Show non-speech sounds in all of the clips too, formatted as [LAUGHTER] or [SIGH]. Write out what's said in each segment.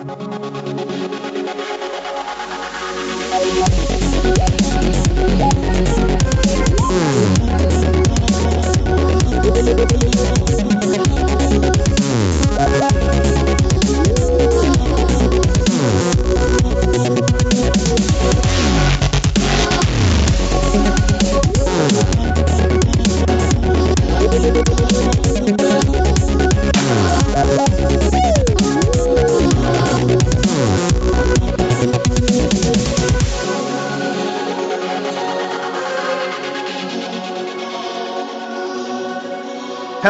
Mm.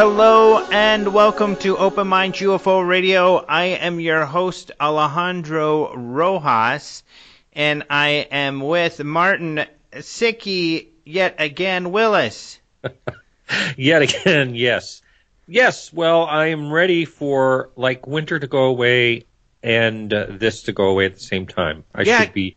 Hello and welcome to Open Mind UFO Radio. I am your host Alejandro Rojas, and I am with Martin Sicky yet again Willis. [LAUGHS] Yet again, yes. Yes, well, I am ready for like winter to go away and uh, this to go away at the same time. I Yeah. should be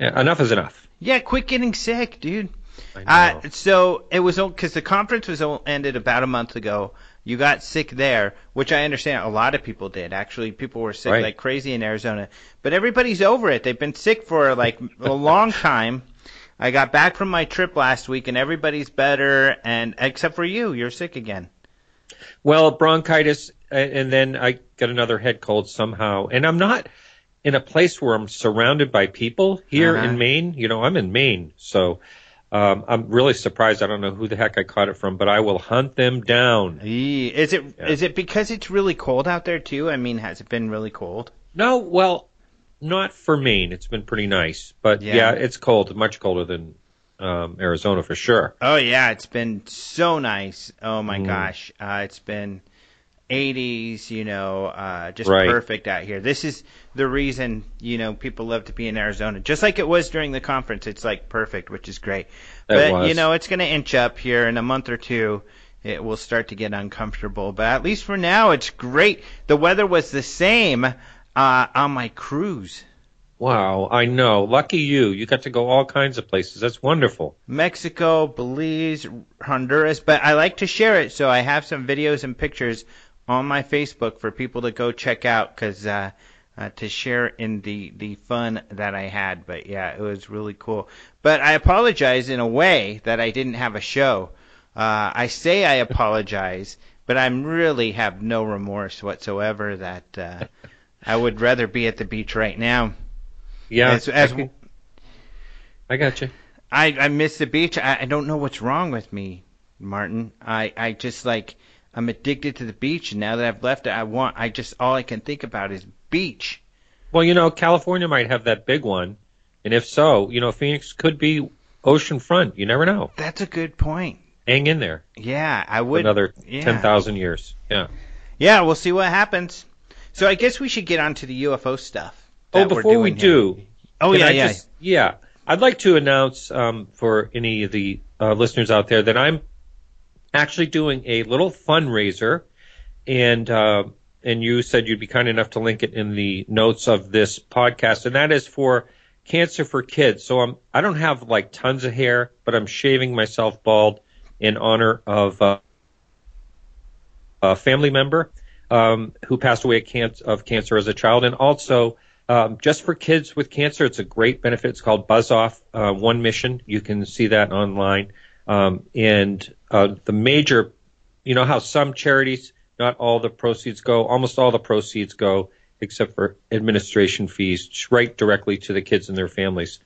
yeah, enough is enough. Yeah, quit getting sick, dude. I know. Uh, so it was because the conference was ended about a month ago. You got sick there, which I understand a lot of people did. Actually, people were sick Right. like crazy in Arizona. But everybody's over it. They've been sick for like a long [LAUGHS] time. I got back from my trip last week, and everybody's better, and except for you, you're sick again. Well, bronchitis, a- and then I got another head cold somehow. And I'm not in a place where I'm surrounded by people here Uh-huh. in Maine. You know, I'm in Maine, so um, I'm really surprised. I don't know who the heck I caught it from, but I will hunt them down. Is it is Yeah. it because it's really cold out there too? I mean, has it been really cold? No, well, not for Maine. It's been pretty nice, but Yeah. yeah, it's cold, much colder than um, Arizona for sure. Oh yeah, it's been so nice. Oh my Mm. gosh, uh, it's been 80s, you know, uh, just Right. perfect out here. This is the reason, you know, people love to be in Arizona. Just like it was during the conference, it's like perfect, which is great. But was. you know, it's going to inch up here in a month or two. It will start to get uncomfortable, but at least for now, it's great. The weather was the same uh, on my cruise. Wow, I know. Lucky you. You got to go all kinds of places. That's wonderful. Mexico, Belize, Honduras, but I like to share it, so I have some videos and pictures on my Facebook for people to go check out, cause uh, uh, to share in the the fun that I had. But yeah, it was really cool. But I apologize in a way that I didn't have a show. Uh, I say I apologize, [LAUGHS] but I'm really have no remorse whatsoever. That uh, I would rather be at the beach right now. Yeah, As, as I, can- I got you. I I miss the beach. I, I don't know what's wrong with me, Martin. I I just like I'm addicted to the beach, and now that I've left it, I want. I just all I can think about is beach. Well, you know, California might have that big one, and if so, you know, Phoenix could be ocean front. You never know. That's a good point. Hang in there. Yeah, I would. Another yeah. ten thousand years. Yeah. Yeah, we'll see what happens. So I guess we should get on to the UFO stuff. Oh, before we doing here. do, Oh yeah, I yeah. just- yeah. I'd like to announce um, for any of the uh, listeners out there that I'm actually doing a little fundraiser, and uh, and you said you'd be kind enough to link it in the notes of this podcast, and that is for Cancer for Kids. So I'm I don't have like tons of hair, but I'm shaving myself bald in honor of uh, a family member um, who passed away of can- of cancer as a child, and also um, just for kids with cancer. It's a great benefit. It's called Buzz Off uh, One Mission. You can see that online. Um, and uh, the major, you know how some charities, not all the proceeds go, almost all the proceeds go, except for administration fees, right directly to the kids and their families.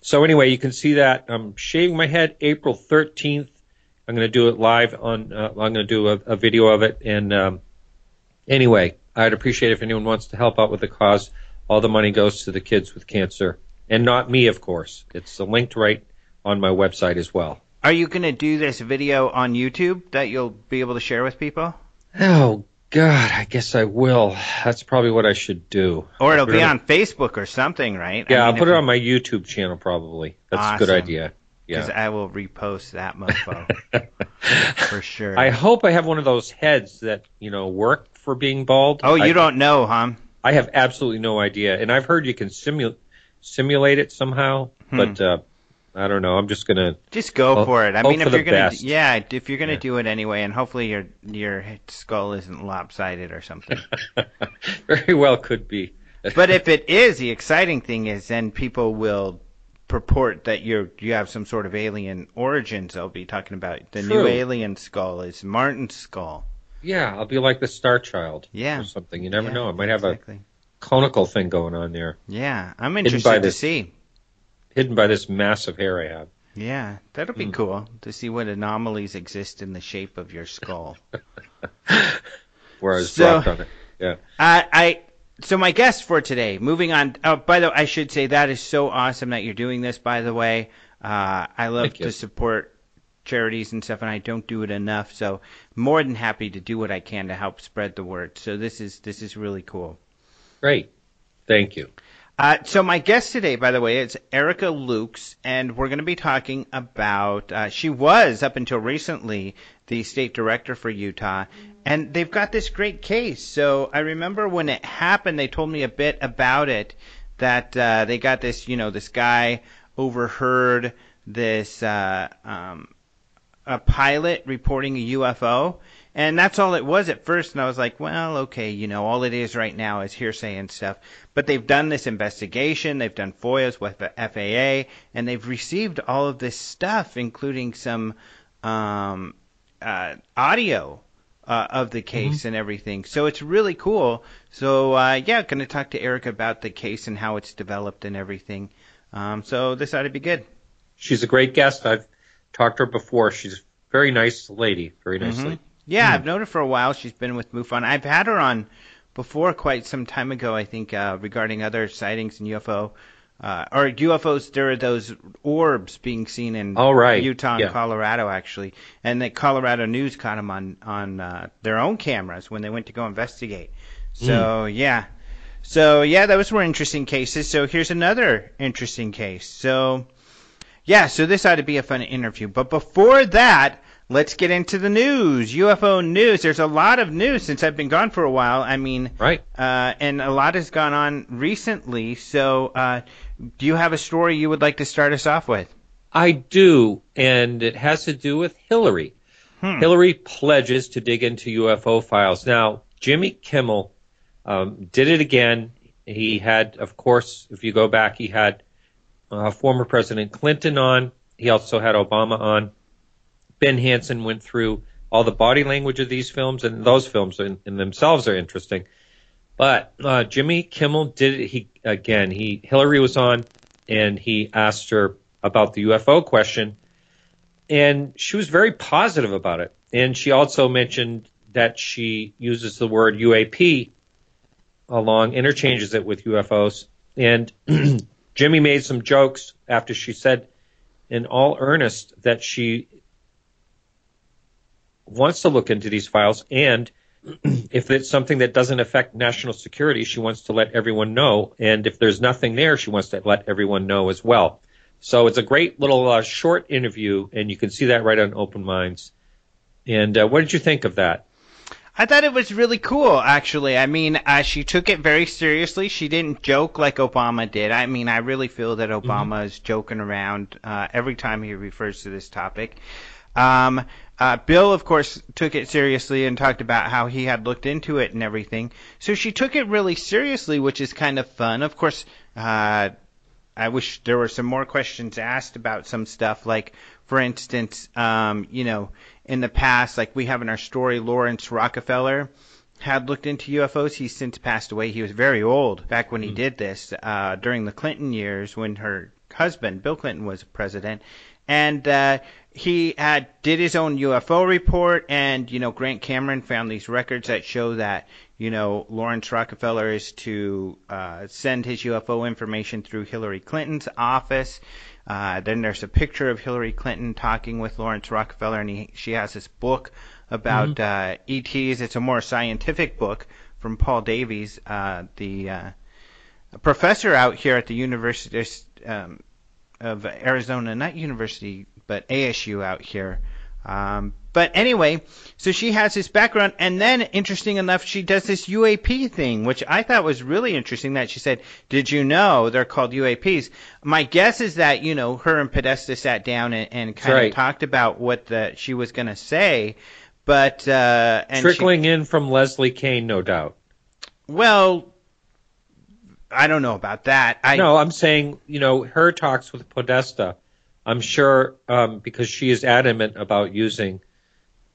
So anyway, you can see that. I'm shaving my head April 13th. I'm going to do it live on. Uh, I'm going to do a, a video of it. And um, anyway, I'd appreciate if anyone wants to help out with the cause. All the money goes to the kids with cancer, and not me, of course. It's linked right on my website as well. Are you gonna do this video on YouTube that you'll be able to share with people, Oh God, I guess I will. That's probably what I should do. or it'll be on Facebook or something, right? Yeah, I I'll mean, put it on my YouTube channel probably. That's a good Awesome. idea. Because Yeah. I will repost that mofo [LAUGHS] for sure. I hope I have one of those heads that you know work for being bald. oh, you I, don't know, huh? I have absolutely no idea, and I've heard you can simu- simulate it somehow, Hmm. but uh, I don't know. I'm just gonna. Just go for it. I mean, if you're gonna, best. yeah, if you're gonna Yeah. do it anyway, and hopefully your your skull isn't lopsided or something. [LAUGHS] Very well could be. [LAUGHS] but if it is, the exciting thing is then people will purport that you're you have some sort of alien origins. They'll be talking about the True. new alien skull is Martin's skull. Yeah, I'll be like the Star Child Yeah. or something. You never Yeah, know. I might have exactly. a conical thing going on there, Yeah, I'm by interested to this- see. Hidden by this massive hair I have. Yeah, that'll be Mm. cool to see what anomalies exist in the shape of your skull. [LAUGHS] Where I was So- on it. Yeah. Uh, I so my guest for today. Moving on. Oh, by the way, I should say that is so awesome that you're doing this. By the way, uh, I love Thank you. to support charities and stuff, and I don't do it enough. So more than happy to do what I can to help spread the word. So this is this is really cool. Great. Thank you. Uh, so my guest today, by the way, is Erica Lukes, and we're going to be talking about. Uh, she was up until recently the state director for Utah, and they've got this great case. So I remember when it happened, they told me a bit about it. That uh, they got this, you know, this guy overheard this uh, um, a pilot reporting a UFO. And that's all it was at first. And I was like, well, okay, you know, all it is right now is hearsay and stuff. But they've done this investigation. They've done FOIAs with the FAA, and they've received all of this stuff, including some um, uh, audio uh, of the case and everything. So it's really cool. So uh, yeah, going to talk to Erica about the case and how it's developed and everything. Um, so this ought to be good. She's a great guest. I've talked to her before. She's a very nice lady. Very nice Mhm. lady. Yeah, Hmm. I've known her for a while. She's been with MUFON. I've had her on before quite some time ago, I think, uh, regarding other sightings and UFO. Uh, or UFOs, there are those orbs being seen in Oh, right. Utah and Yeah. Colorado, actually. And the Colorado News caught them on, on uh, their own cameras when they went to go investigate. So, Hmm. yeah. So, yeah, those were interesting cases. So, here's another interesting case. So, yeah, so this ought to be a fun interview. But before that, let's get into the news. UFO news. There's a lot of news since I've been gone for a while. I mean, Right. uh, and a lot has gone on recently. So, uh, do you have a story you would like to start us off with? I do, and it has to do with Hillary. Hmm. Hillary pledges to dig into UFO files. Now, Jimmy Kimmel um, did it again. He had, of course, if you go back, he had uh, former President Clinton on. He also had Obama on. Ben Hansen went through all the body language of these films, and those films in, in themselves are interesting. But uh, Jimmy Kimmel did it. He again. He Hillary was on, and he asked her about the UFO question, and she was very positive about it. And she also mentioned that she uses the word UAP along, interchanges it with UFOs. And [CLEARS THROAT] Jimmy made some jokes after she said, in all earnest, that she wants to look into these files and if it's something that doesn't affect national security, she wants to let everyone know. And if there's nothing there, she wants to let everyone know as well. So it's a great little uh, short interview, and you can see that right on Open Minds. And uh, what did you think of that? I thought it was really cool, actually. I mean, uh, she took it very seriously. She didn't joke like Obama did. I mean, I really feel that Obama is joking around uh, every time he refers to this topic. Um, uh, Bill, of course, took it seriously and talked about how he had looked into it and everything. So she took it really seriously, which is kind of fun. Of course, uh, I wish there were some more questions asked about some stuff, like, for instance, um, you know, in the past, like we have in our story, Laurance Rockefeller had looked into UFOs. He's since passed away. He was very old back when he did this uh, during the Clinton years when her husband, Bill Clinton, was president. And uh, he had did his own UFO report, and you know Grant Cameron found these records that show that you know Laurance Rockefeller is to uh, send his UFO information through Hillary Clinton's office. Uh, then there's a picture of Hillary Clinton talking with Laurance Rockefeller, and he, she has this book about uh, ETs. It's a more scientific book from Paul Davies, uh, the uh, professor out here at the University um, of Arizona, not university, but ASU out here. Um, but anyway, so she has this background, and then interesting enough, she does this UAP thing, which I thought was really interesting. That she said, "Did you know they're called UAPs?" My guess is that you know her and Podesta sat down and, and kind right. of talked about what the, she was going to say, but uh, and she- Trickling in from Leslie Kean, no doubt. well, I don't know about that. I, no, I'm saying, you know, her talks with Podesta, I'm sure um, because she is adamant about using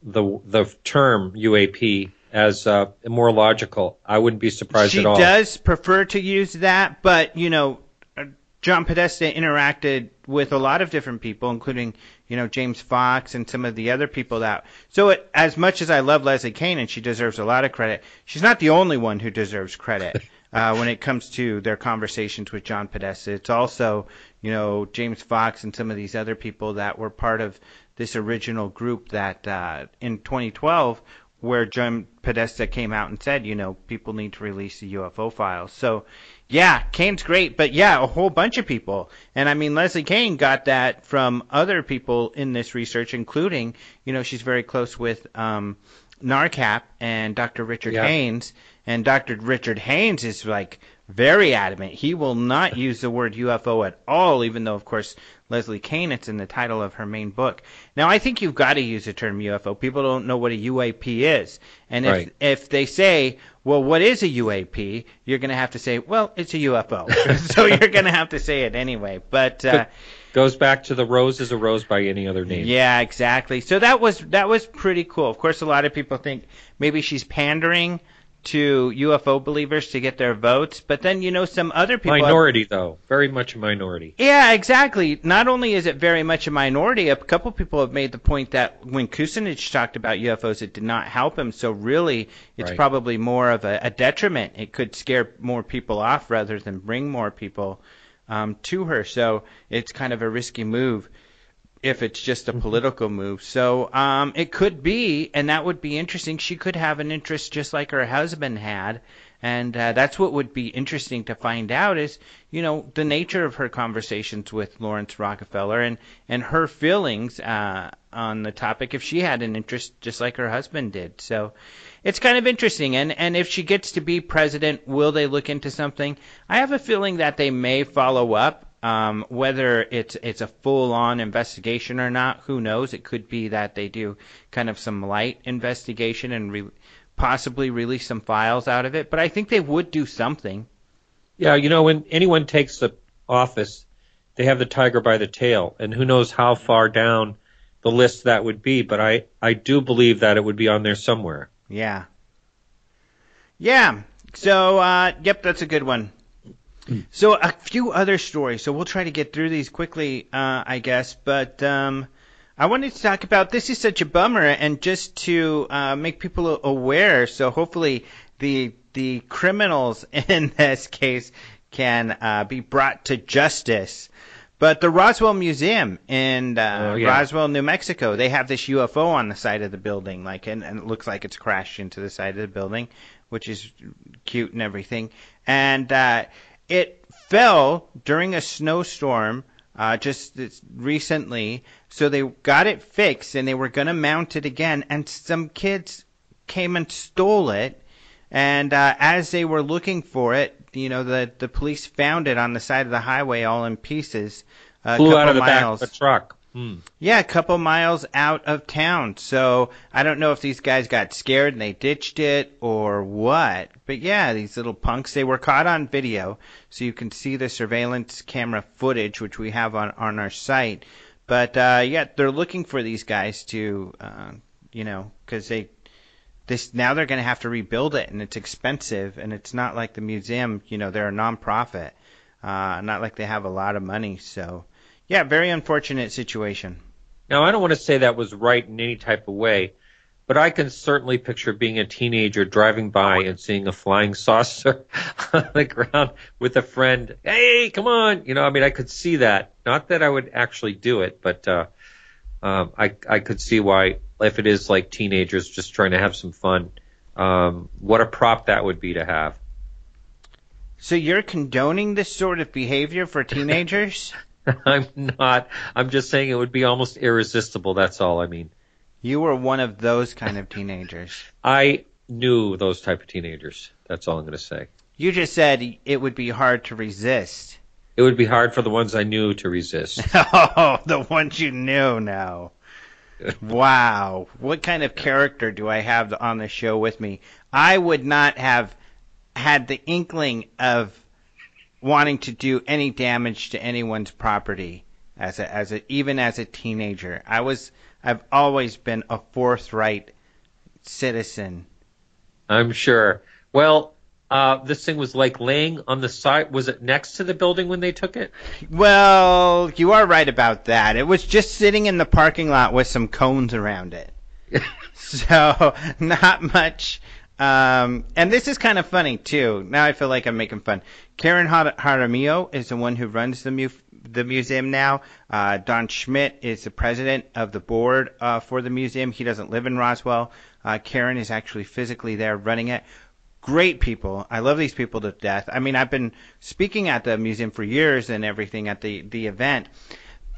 the the term UAP as uh, more logical. I wouldn't be surprised she at all. She does prefer to use that, but you know, uh, John Podesta interacted with a lot of different people, including you know James Fox and some of the other people that. So it, as much as I love Leslie Kean and she deserves a lot of credit, she's not the only one who deserves credit. [LAUGHS] Uh, when it comes to their conversations with John Podesta, it's also, you know, James Fox and some of these other people that were part of this original group that uh, in 2012 where John Podesta came out and said, you know, people need to release the UFO files. So, yeah, Kean's great, but yeah, a whole bunch of people. And I mean, Leslie Kean got that from other people in this research, including, you know, she's very close with um, NARCAP and Dr. Richard Yeah. Haines. And Dr. Richard Haines is like very adamant. He will not use the word UFO at all, even though, of course, Leslie Kean, it's in the title of her main book. Now, I think you've got to use the term UFO. People don't know what a UAP is. And if, Right. if they say, well, what is a UAP? You're going to have to say, well, it's a UFO. [LAUGHS] so you're going to have to say it anyway. But, uh, Goes back to the rose is a rose by any other name. yeah, exactly. So that was that was pretty cool. Of course, a lot of people think maybe she's pandering to UFO believers to get their votes, but then you know some other people. have- Minority though, very much a minority. yeah, exactly. Not only is it very much a minority, a couple people have made the point that when Kucinich talked about UFOs, it did not help him. So really, it's Right. probably more of a, a detriment. It could scare more people off rather than bring more people um, to her. So it's kind of a risky move if it's just a political move. So um, it could be, and that would be interesting. She could have an interest just like her husband had. And uh, that's what would be interesting to find out is, you know, the nature of her conversations with Laurance Rockefeller and, and her feelings uh, on the topic if she had an interest just like her husband did. So it's kind of interesting. And, and if she gets to be president, will they look into something? I have a feeling that they may follow up. Um, whether it's it's a full-on investigation or not, who knows? It could be that they do kind of some light investigation and re- possibly release some files out of it. But I think they would do something. Yeah, you know, when anyone takes the office, they have the tiger by the tail, and who knows how far down the list that would be. But I, I do believe that it would be on there somewhere. Yeah. Yeah. So, uh, yep, that's a good one. So a few other stories. So we'll try to get through these quickly, uh, I guess. But um, I wanted to talk about this is such a bummer, and just to uh, make people aware. So hopefully the the criminals [LAUGHS] in this case can uh, be brought to justice. But the Roswell Museum in uh, Oh, yeah. Roswell, New Mexico, they have this UFO on the side of the building, like, and, and it looks like it's crashed into the side of the building, which is cute and everything. And uh, it fell during a snowstorm uh, just recently, so they got it fixed and they were going to mount it again, and some kids came and stole it. And uh, as they were looking for it, you know, the the police found it on the side of the highway, all in pieces. A Flew out of the miles. back of the truck. Hmm. Yeah, a couple miles out of town. So I don't know if these guys got scared and they ditched it or what. But yeah, these little punks, they were caught on video. So you can see the surveillance camera footage, which we have on, on our site. But uh, yeah, they're looking for these guys to, uh, you know, because they. This now they're going to have to rebuild it, and it's expensive, and it's not like the museum. You know, they're a nonprofit, uh, not like they have a lot of money. So, yeah, very unfortunate situation. Now, I don't want to say that was right in any type of way, but I can certainly picture being a teenager driving by and seeing a flying [LAUGHS] saucer on the ground with a friend. Hey, come on! You know, I mean, I could see that. Not that I would actually do it, but uh, um, I I could see why if it is like teenagers just trying to have some fun, um, what a prop that would be to have. So you're condoning this sort of behavior for [LAUGHS] teenagers? [LAUGHS] I'm not. I'm just saying it would be almost irresistible. That's all I mean. you were one of those kind of teenagers. [LAUGHS] I knew those type of teenagers. That's all I'm going to say. You just said it would be hard to resist. It would be hard for the ones I knew to resist. [LAUGHS] Oh, the ones you knew now. Wow. What kind of character do I have on the show with me? I would not have had the inkling of wanting to do any damage to anyone's property as a as a even as a teenager. I was I've always been a forthright citizen. I'm sure. Well, uh, this thing was like laying on the side. Was it next to the building when they took it? Well, you are right about that. It was just sitting in the parking lot with some cones around it. [LAUGHS] so [LAUGHS] not much. Um, and this is kind of funny too. Now I feel like I'm making fun. Karen Jaramillo is the one who runs the mu- the museum now. Uh, Don Schmitt is the president of the board uh, for the museum. He doesn't live in Roswell. Uh, Karen is actually physically there running it. Great people. I love these people to death. I mean, I've been speaking at the museum for years and everything at the the event,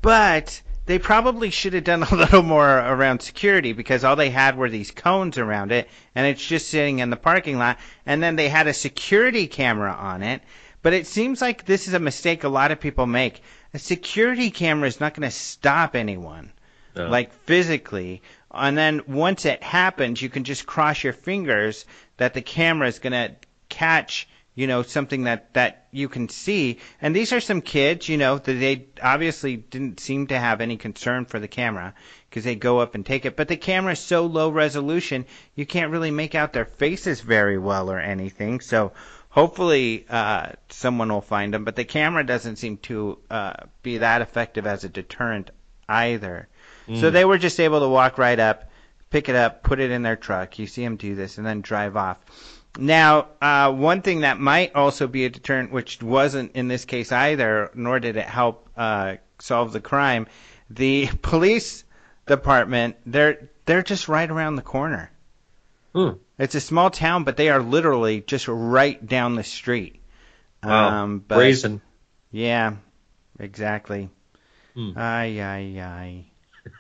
but they probably should have done [LAUGHS] a little more around security because all they had were these cones around it and it's just sitting in the parking lot. And then they had a security camera on it. But it seems like this is a mistake a lot of people make. A security camera is not going to stop anyone no. like physically. And then once it happens you can just cross your fingers that the camera is going to catch you know something that that you can see. And these are some kids you know that they obviously didn't seem to have any concern for the camera because they go up and take it. But the camera is so low resolution you can't really make out their faces very well or anything. So hopefully uh, someone will find them. But the camera doesn't seem to uh, be that effective as a deterrent either. Mm. so they were just able to walk right up pick it up put it in their truck. You see them do this and then drive off now, uh, one thing that might also be a deterrent, which wasn't in this case either, nor did it help uh, solve the crime, the [LAUGHS] police department they're they're just right around the corner. Hmm. It's a small town, but they are literally just right down the street. Wow. Um, but, Brazen. Yeah, exactly. Hmm. Ay, ay, ay. [LAUGHS]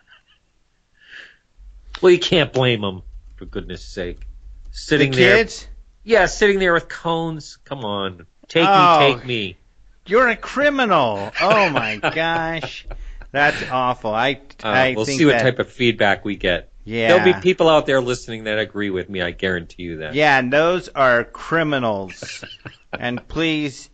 well, you can't blame them, for goodness sake. Sitting the there. Yeah, sitting there with cones. Come on. Take oh, me, take me. You're a criminal. Oh my [LAUGHS] gosh. That's awful. I, uh, I we'll see what that, type of feedback we get. Yeah. There'll be people out there listening that agree with me. I guarantee you that. Yeah, and those are criminals. [LAUGHS] and please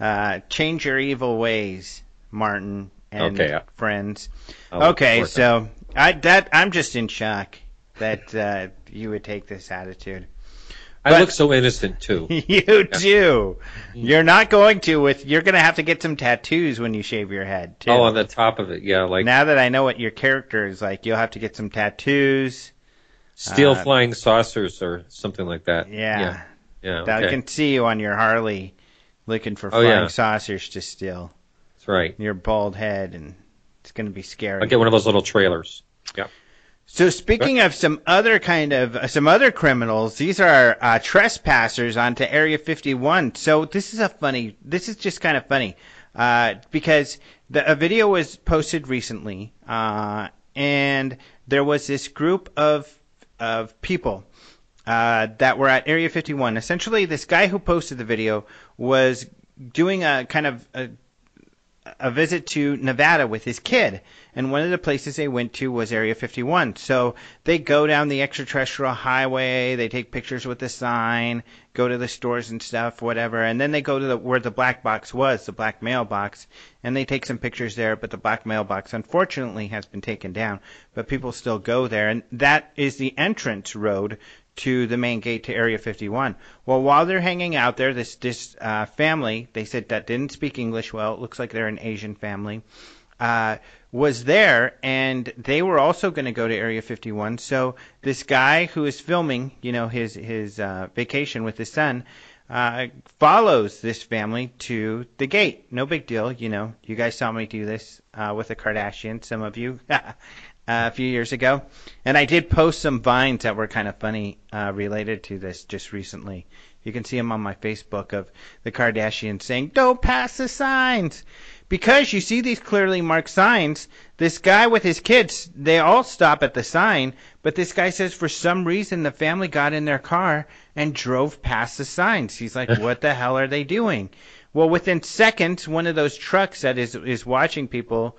uh, change your evil ways, Martin and okay. friends. I'll okay, so I that I'm just in shock that uh, you would take this attitude. I but, look so innocent too. [LAUGHS] you do. You're not going to with. You're going to have to get some tattoos when you shave your head too. Oh, on the top of it, yeah. Like now that I know what your character is like, you'll have to get some tattoos. Steel uh, flying saucers or something like that. Yeah. Yeah. yeah okay. I can see you on your Harley, looking for oh, flying yeah. saucers to steal. That's right. Your bald head, and it's going to be scary. I'll get one of those little trailers. So speaking of some other kind of uh, some other criminals, these are uh, trespassers onto Area 51. So this is a funny. This is just kind of funny uh, because the, a video was posted recently, uh, and there was this group of of people uh, that were at Area 51. Essentially, this guy who posted the video was doing a kind of a a visit to Nevada with his kid, and one of the places they went to was Area 51. So they go down the extraterrestrial highway, they take pictures with the sign, go to the stores and stuff, whatever, and then they go to the, where the black box was, the black mailbox, and they take some pictures there. But the black mailbox, unfortunately, has been taken down, but people still go there, and that is the entrance road to the main gate to Area 51. Well, while they're hanging out there, this this uh, family, they said that didn't speak English well. It looks like they're an Asian family. Uh, was there, and they were also going to go to Area 51. So this guy who is filming, you know, his his uh, vacation with his son, uh, follows this family to the gate. No big deal, you know. You guys saw me do this uh, with the Kardashians, some of you. [LAUGHS] uh, a few years ago, and I did post some vines that were kind of funny uh, related to this just recently. You can see them on my Facebook of the Kardashians saying, "Don't pass the signs," because you see these clearly marked signs. This guy with his kids, they all stop at the sign, but this guy says for some reason the family got in their car and drove past the signs. He's like, [LAUGHS] "What the hell are they doing?" Well, within seconds, one of those trucks that is is watching people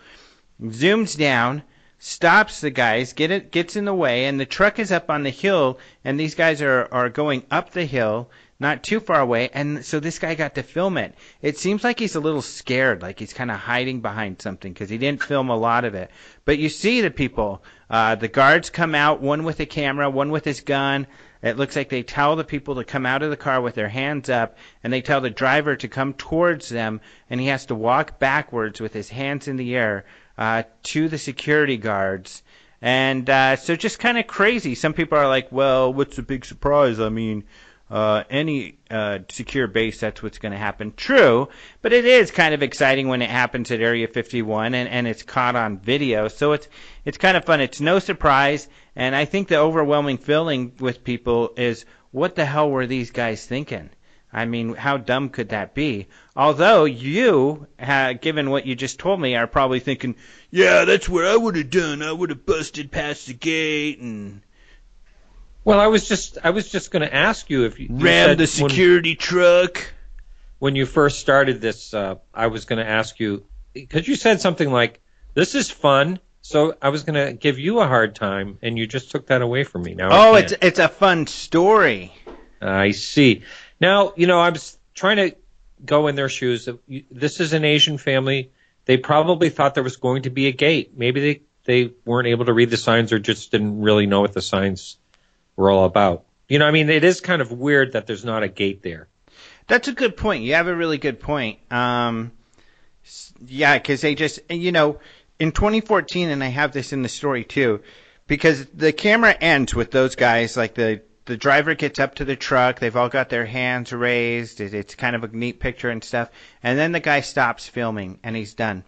zooms down stops the guys, get it gets in the way, and the truck is up on the hill, and these guys are are going up the hill. not too far away, and so this guy got to film it. It seems like he's a little scared, like he's kind of hiding behind something because he didn't film a lot of it. But you see the people, uh, the guards come out, one with a camera, one with his gun. It looks like they tell the people to come out of the car with their hands up, and they tell the driver to come towards them, and he has to walk backwards with his hands in the air uh, to the security guards. And uh, so just kind of crazy. Some people are like, well, what's the big surprise? I mean, uh, any uh, secure base, that's what's going to happen. True, but it is kind of exciting when it happens at Area 51 and, and it's caught on video. So it's it's kind of fun. It's no surprise, and I think the overwhelming feeling with people is, what the hell were these guys thinking? I mean, how dumb could that be? Although you, uh, given what you just told me, are probably thinking, yeah, that's what I would have done. I would have busted past the gate and well, I was just I was just going to ask you if you, you ram the security when, truck. When you first started this, uh, I was going to ask you because you said something like, "This is fun." So I was going to give you a hard time, and you just took that away from me. Now, oh, it's it's a fun story. I see. Now, you know, I was trying to go in their shoes. This is an Asian family. They probably thought there was going to be a gate. Maybe they they weren't able to read the signs or just didn't really know what the signs were all about. You know, I mean, it is kind of weird that there's not a gate there. That's a good point. You have a really good point. Um, yeah, because they just, you know, in 2014, and I have this in the story too, because the camera ends with those guys, like the the driver gets up to the truck, they've all got their hands raised, it's kind of a neat picture and stuff, and then the guy stops filming and he's done.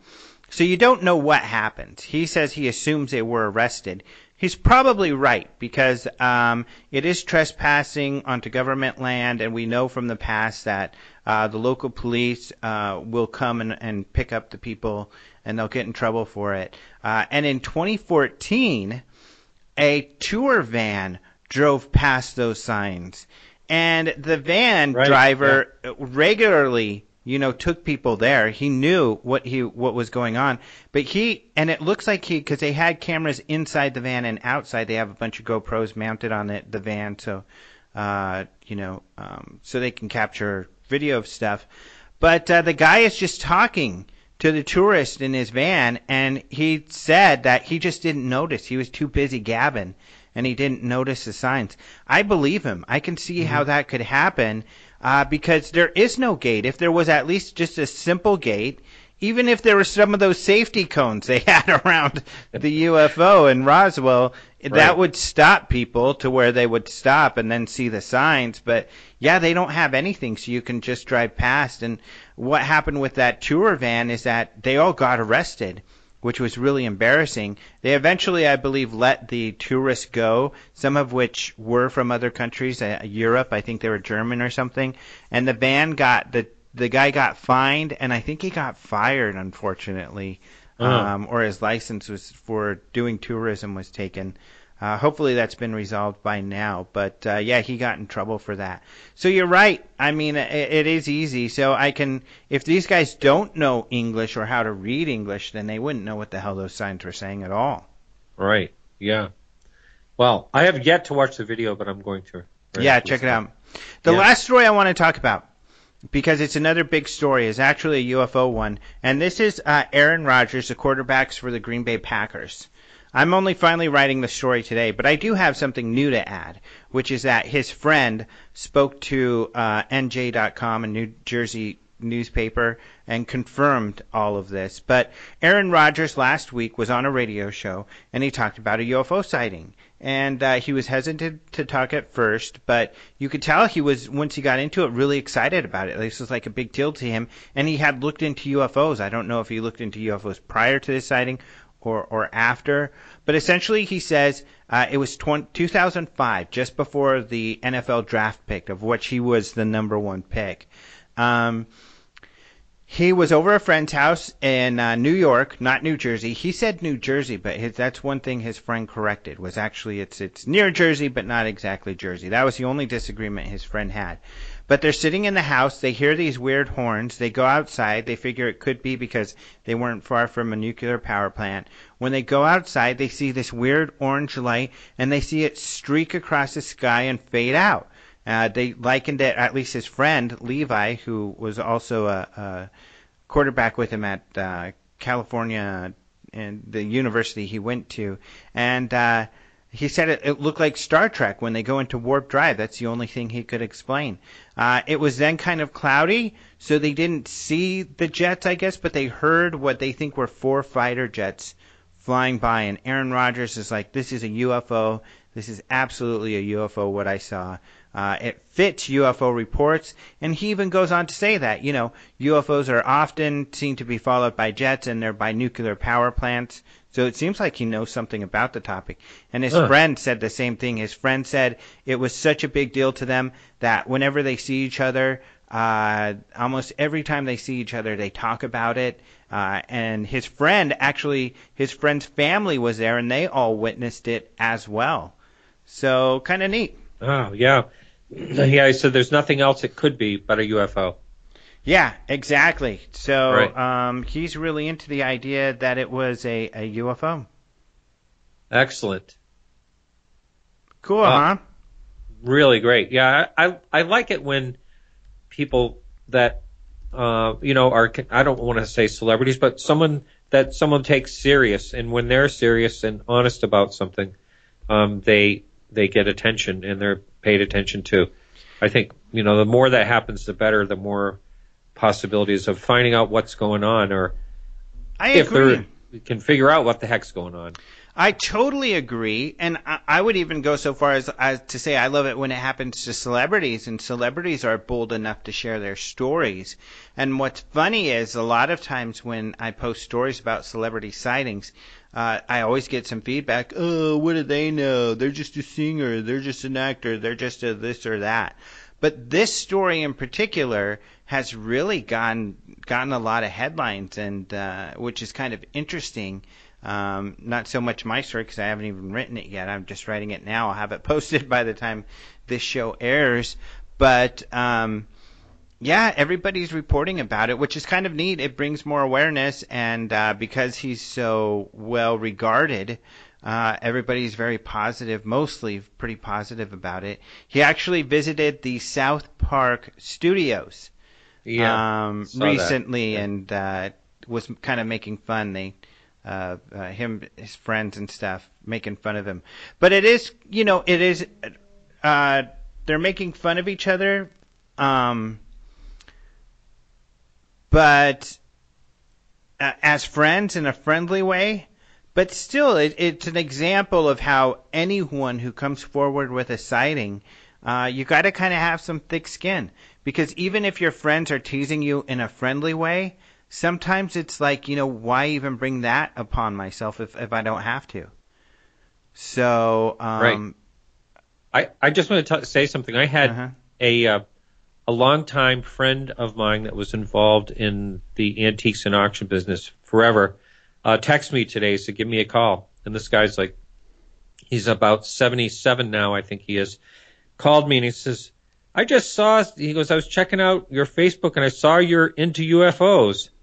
So you don't know what happened. He says he assumes they were arrested. He's probably right because um, it is trespassing onto government land, and we know from the past that uh, the local police uh, will come and, and pick up the people, and they'll get in trouble for it. Uh, and in 2014, a tour van drove past those signs, and the van right, driver yeah. regularly you know, took people there. He knew what he what was going on, but he and it looks like he because they had cameras inside the van and outside. They have a bunch of GoPros mounted on it, the van, so uh, you know, um, so they can capture video of stuff. But uh, the guy is just talking to the tourist in his van, and he said that he just didn't notice. He was too busy gabbing, and he didn't notice the signs. I believe him. I can see mm-hmm. how that could happen uh, because there is no gate. If there was at least just a simple gate, even if there were some of those safety cones they [LAUGHS] had around the UFO in Roswell, right. that would stop people to where they would stop and then see the signs. But yeah, they don't have anything, so you can just drive past. And what happened with that tour van is that they all got arrested which was really embarrassing. They eventually, I believe, let the tourists go, some of which were from other countries, uh, Europe. I think they were German or something. And the van got the the guy got fined, and I think he got fired, unfortunately, uh-huh. um, or his license was for doing tourism was taken. Uh, hopefully that's been resolved by now. But uh, yeah, he got in trouble for that. So you're right. I mean, it, it is easy. So I can, if these guys don't know English or how to read English, then they wouldn't know what the hell those signs were saying at all. Right. Yeah. Well, I have yet to watch the video, but I'm going to. Right yeah, check it out. The yeah. last story I want to talk about because it's another big story is actually a UFO one, and this is uh, Aaron Rodgers, the quarterbacks for the Green Bay Packers. I'm only finally writing the story today, but I do have something new to add, which is that his friend spoke to uh, NJ.com, a New Jersey newspaper, and confirmed all of this. But Aaron Rodgers last week was on a radio show, and he talked about a UFO sighting. And uh, he was hesitant to talk at first, but you could tell he was, once he got into it, really excited about it. This was like a big deal to him. And he had looked into UFOs. I don't know if he looked into UFOs prior to this sighting or, or after. But essentially, he says uh, it was 20, 2005, just before the NFL draft pick, of which he was the number one pick. Um, he was over a friend's house in uh, New York, not New Jersey. He said New Jersey, but his, that's one thing his friend corrected was actually it's it's near Jersey, but not exactly Jersey. That was the only disagreement his friend had. But they're sitting in the house. They hear these weird horns. They go outside. They figure it could be because they weren't far from a nuclear power plant. When they go outside, they see this weird orange light and they see it streak across the sky and fade out. Uh, they likened it, at least his friend Levi, who was also a, a quarterback with him at uh, California and the university he went to, and uh, he said it, it looked like Star Trek when they go into warp drive. That's the only thing he could explain. Uh, it was then kind of cloudy, so they didn't see the jets, I guess, but they heard what they think were four fighter jets flying by. And Aaron Rodgers is like, "This is a UFO. This is absolutely a UFO. What I saw." Uh, it fits UFO reports, and he even goes on to say that you know UFOs are often seen to be followed by jets, and they're by nuclear power plants. So it seems like he knows something about the topic. And his Huh. friend said the same thing. His friend said it was such a big deal to them that whenever they see each other, uh, almost every time they see each other, they talk about it. Uh, and his friend, actually, his friend's family was there, and they all witnessed it as well. So kind of neat. Oh yeah, [CLEARS THROAT] yeah. I said there's nothing else it could be but a UFO. Yeah, exactly. So Right. um, he's really into the idea that it was a, a UFO. Excellent. Cool, Uh, huh? really great. Yeah, I I, I like it when people that uh, you know are I don't want to say celebrities, but someone that someone takes serious, and when they're serious and honest about something, um, they they get attention and they're paid attention to. I think you know the more that happens, the better. The more possibilities of finding out what's going on, or I if agree. they can figure out what the heck's going on. I totally agree, and I, I would even go so far as, as to say I love it when it happens to celebrities, and celebrities are bold enough to share their stories. And what's funny is a lot of times when I post stories about celebrity sightings, uh, I always get some feedback. Oh, what do they know? They're just a singer. They're just an actor. They're just a this or that. But this story in particular has really gotten gotten a lot of headlines, and uh, which is kind of interesting. Um, not so much my story because I haven't even written it yet. I'm just writing it now. I'll have it [LAUGHS] posted by the time this show airs. But um, yeah, everybody's reporting about it, which is kind of neat. It brings more awareness, and uh, because he's so well regarded, uh, everybody's very positive, mostly pretty positive about it. He actually visited the South Park studios um, recently Yeah. and uh, was kind of making fun. They, uh, uh, him, his friends and stuff, making fun of him. But it is, you know, it is. Uh, they're making fun of each other, um, but uh, as friends in a friendly way. But still, it, it's an example of how anyone who comes forward with a sighting, uh, you got to kind of have some thick skin because even if your friends are teasing you in a friendly way, sometimes it's like, you know, why even bring that upon myself if, if I don't have to? So, um, I, I just want to t- say something. I had Uh-huh. a uh, a longtime friend of mine that was involved in the antiques and auction business forever. Uh, text me today, said give me a call, and this guy's like, he's about seventy seven now, I think he is. Called me and he says, I just saw. He goes, I was checking out your Facebook and I saw you're into UFOs. [LAUGHS]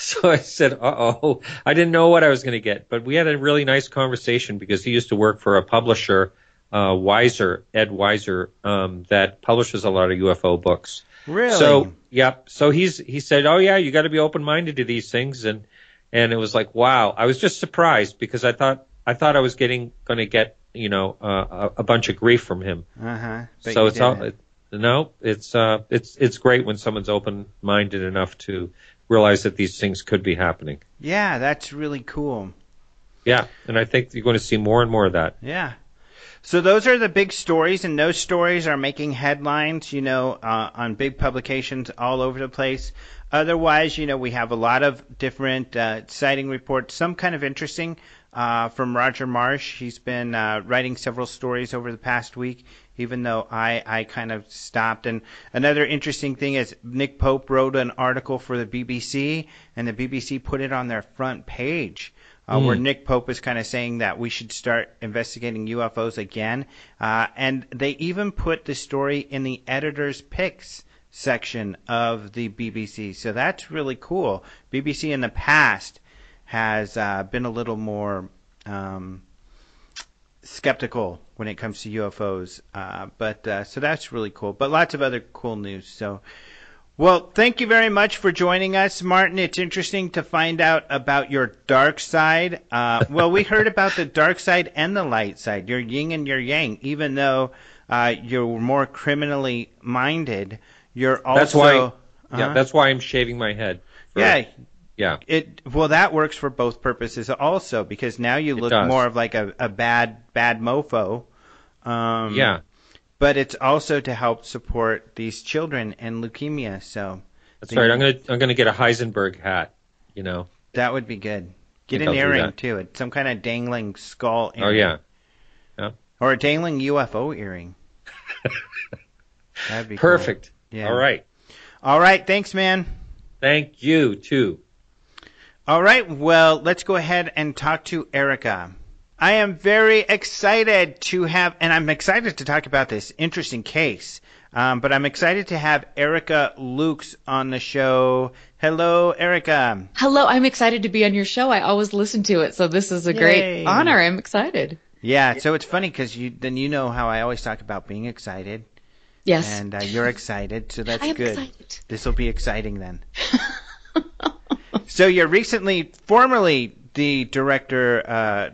So I said, uh oh, I didn't know what I was going to get. But we had a really nice conversation because he used to work for a publisher, uh, Weiser, Ed Weiser, um, that publishes a lot of UFO books. really? So, yep. So he's, he said, oh yeah, you got to be open minded to these things. And, and it was like, wow. I was just surprised because I thought, I thought I was getting, going to get, you know, uh, a, a bunch of grief from him. uh-huh. So it's all, didn't. it, no, it's, uh, it's, it's great when someone's open minded enough to realize that these things could be happening. yeah, that's really cool. Yeah, and I think you're going to see more and more of that. Yeah. So those are the big stories, and those stories are making headlines, you know, uh, on big publications all over the place. Otherwise, you know, we have a lot of different uh, sighting reports, some kind of interesting uh, from Roger Marsh. He's been uh, writing several stories over the past week, even though I, I kind of stopped. And another interesting thing is Nick Pope wrote an article for the BBC, and the BBC put it on their front page uh, where Mm. Nick Pope is kind of saying that we should start investigating UFOs again. Uh, and they even put the story in the editor's picks section of the BBC. So that's really cool. BBC in the past has uh, been a little more um, skeptical when it comes to UFOs. Uh, but uh, so that's really cool. But lots of other cool news. So. Well, thank you very much for joining us, Martin. It's interesting to find out about your dark side. Uh, well, we heard about the dark side and the light side, your yin and your yang. Even though uh, you're more criminally minded, you're also. That's why. uh Yeah, that's why I'm shaving my head. for- yeah. Yeah. It well that works for both purposes also because now you look more of like a, a bad bad mofo. Um, Yeah. But it's also to help support these children and leukemia. So That's right. I'm gonna I'm gonna get a Heisenberg hat. You know. that would be good. Get an I'll earring too, it some kind of dangling skull. Oh earring. yeah. or a dangling UFO earring. [LAUGHS] That'd be cool. Perfect. Yeah. All right. All right, thanks, man. Thank you too. All right, well, let's go ahead and talk to Erica. I am very excited to have, and I'm excited to talk about this interesting case. Um, but I'm excited to have Erica Lukes on the show. Hello, Erica. Hello, I'm excited to be on your show. I always listen to it, so this is a Yay. great honor. I'm excited. Yeah, so it's funny because you then you know how I always talk about being excited, Yes. and uh, you're excited, so that's good. excited. This will be exciting then. [LAUGHS] So you're recently, formerly the director uh,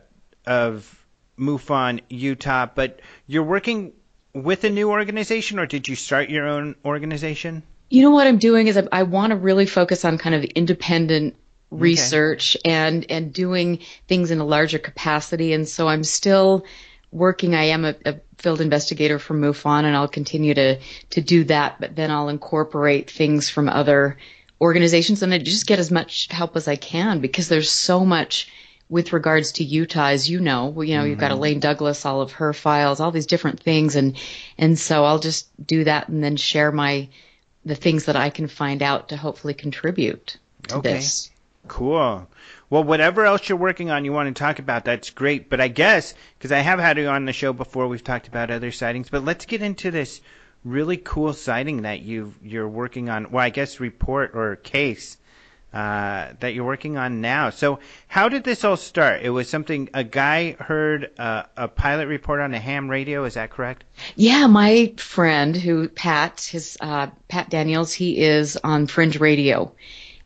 of MUFON Utah, but you're working with a new organization, or did you start your own organization? You know what I'm doing is I, I want to really focus on kind of independent research and and doing things in a larger capacity. And so I'm still working. I am a, a field investigator for MUFON, and I'll continue to to do that. But then I'll incorporate things from other organizations, and I just get as much help as I can because there's so much with regards to Utah, as you know, well, you know, you've got mm-hmm. Elaine Douglas, all of her files, all these different things, and and so I'll just do that and then share my the things that I can find out to hopefully contribute to Okay. this. Cool. Well, whatever else you're working on, you want to talk about, that's great. But I guess, because I have had you on the show before, we've talked about other sightings, but let's get into this really cool sighting that you you're working on. Well, I guess report or case uh, that you're working on now. So, how did this all start? It was something a guy heard uh, a pilot report on a ham radio. Is that correct? Yeah, my friend who Pat, his uh, Pat Daniels, he is on Fringe Radio,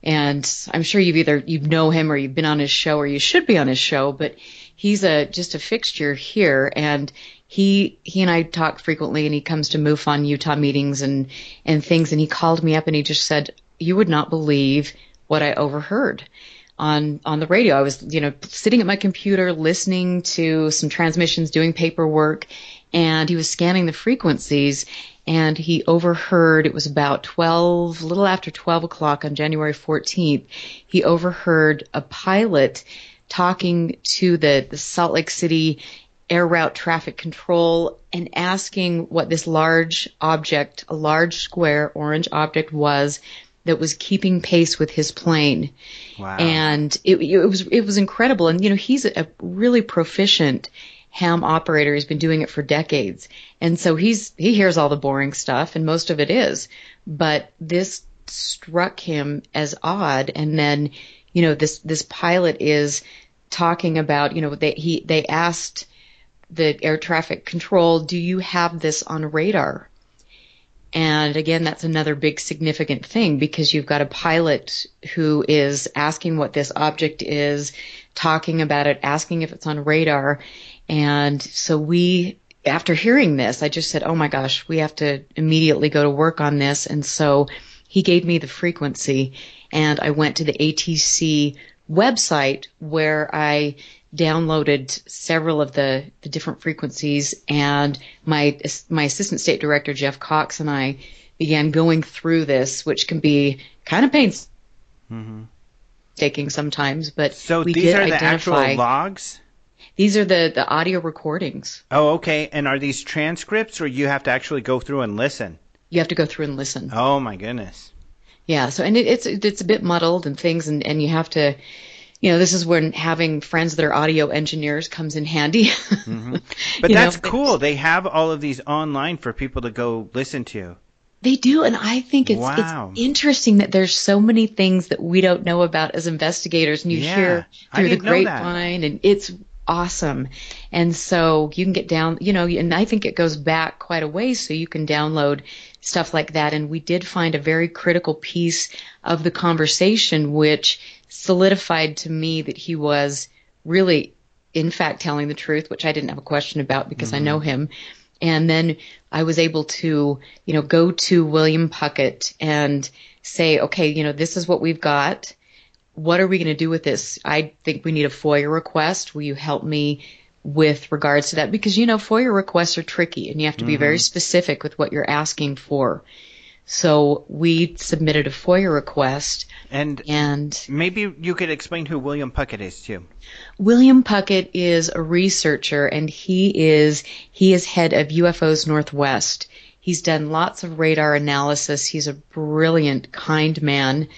and I'm sure you've either you know him or you've been on his show or you should be on his show, but he's a just a fixture here, and he he and I talk frequently, and he comes to MUFON Utah meetings and and things, and he called me up and he just said, "You would not believe what I overheard." on on the radio. I was, you know, sitting at my computer listening to some transmissions, doing paperwork, and he was scanning the frequencies and he overheard it was about 12 little after 12 o'clock on january 14th he overheard a pilot talking to the, the salt lake city air route traffic control and asking what this large object a large square orange object was that was keeping pace with his plane Wow. and it, it was it was incredible. And you know, he's a really proficient ham operator. He's been doing it for decades, and so he's he hears all the boring stuff, and most of it is. But this struck him as odd, and then you know this this pilot is talking about you know they he they asked the air traffic control, do you have this on radar? And again, that's another big significant thing because you've got a pilot who is asking what this object is, talking about it, asking if it's on radar. And so we, after hearing this, I just said, oh my gosh, we have to immediately go to work on this. And so he gave me the frequency and I went to the ATC website where I downloaded several of the, the different frequencies and my my assistant state director Jeff Cox and I began going through this which can be kind of mm-hmm. painstaking sometimes but so we these are the identify actual logs. these are the the audio recordings Oh, okay. And are these transcripts, or you have to actually go through and listen? you have to go through and listen Oh my goodness. Yeah, so and it, it's it's a bit muddled and things, and and you have to, you know, this is when having friends that are audio engineers comes in handy. [LAUGHS] Mm-hmm. [LAUGHS] But You know, that's but- cool. They have all of these online for people to go listen to. They do, and I think it's Wow. it's interesting that there's so many things that we don't know about as investigators, and you Yeah, hear through the know grapevine, and it's awesome. And so you can get down, you know, and I think it goes back quite a ways so you can download stuff like that. And we did find a very critical piece of the conversation which solidified to me that he was really, in fact, telling the truth, which I didn't have a question about because mm-hmm. I know him. And then I was able to, you know, go to William Puckett and say, okay, you know, this is what we've got. What are we going to do with this? I think we need a FOIA request. Will you help me with regards to that? Because, you know, FOIA requests are tricky and you have to be mm-hmm. very specific with what you're asking for. So we submitted a FOIA request. And, and maybe you could explain who William Puckett is too. William Puckett is a researcher and he is he is head of UFOs Northwest. He's done lots of radar analysis. He's a brilliant, kind man,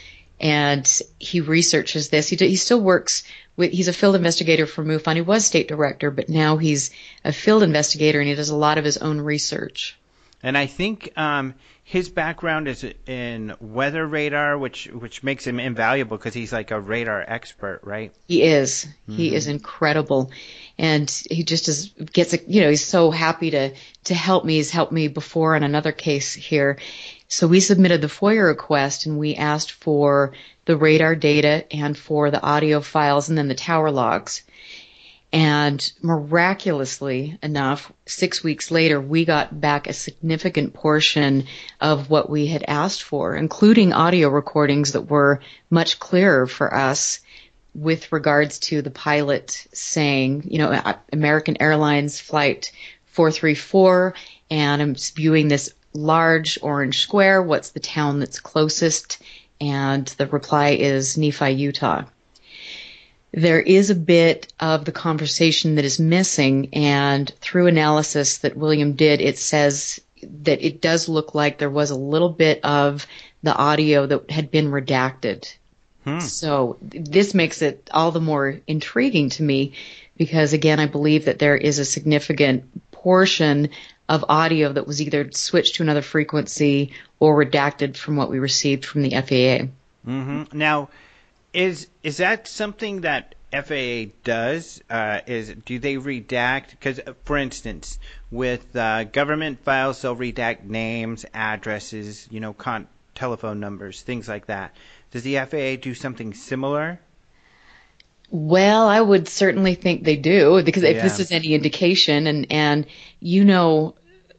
and he researches this. He, he still works with, he's a field investigator for MUFON. He was state director, but now he's a field investigator and he does a lot of his own research. And I think um, his background is in weather radar, which which makes him invaluable because he's like a radar expert, right? He is. Mm-hmm. He is incredible, and he just is gets a, you know he's so happy to to help me. He's helped me before on another case here. So we submitted the FOIA request and we asked for the radar data and for the audio files and then the tower logs. And miraculously enough, six weeks later, we got back a significant portion of what we had asked for, including audio recordings that were much clearer for us with regards to the pilot saying, you know, uh, American Airlines flight 434, and I'm viewing this large orange square. What's the town that's closest? And the reply is Nephi, Utah there is a bit of the conversation that is missing, and through analysis that William did, it says that it does look like there was a little bit of the audio that had been redacted. Hmm. So this makes it all the more intriguing to me because again, I believe that there is a significant portion of audio that was either switched to another frequency or redacted from what we received from the FAA. Mm-hmm. Now, is is that something that FAA does? Uh, is do they redact? Because, uh, for instance, with uh, government files, they'll redact names, addresses, you know, con- telephone numbers, things like that. Does the FAA do something similar? Well, I would certainly think they do because if yeah. this is any indication, and and you know,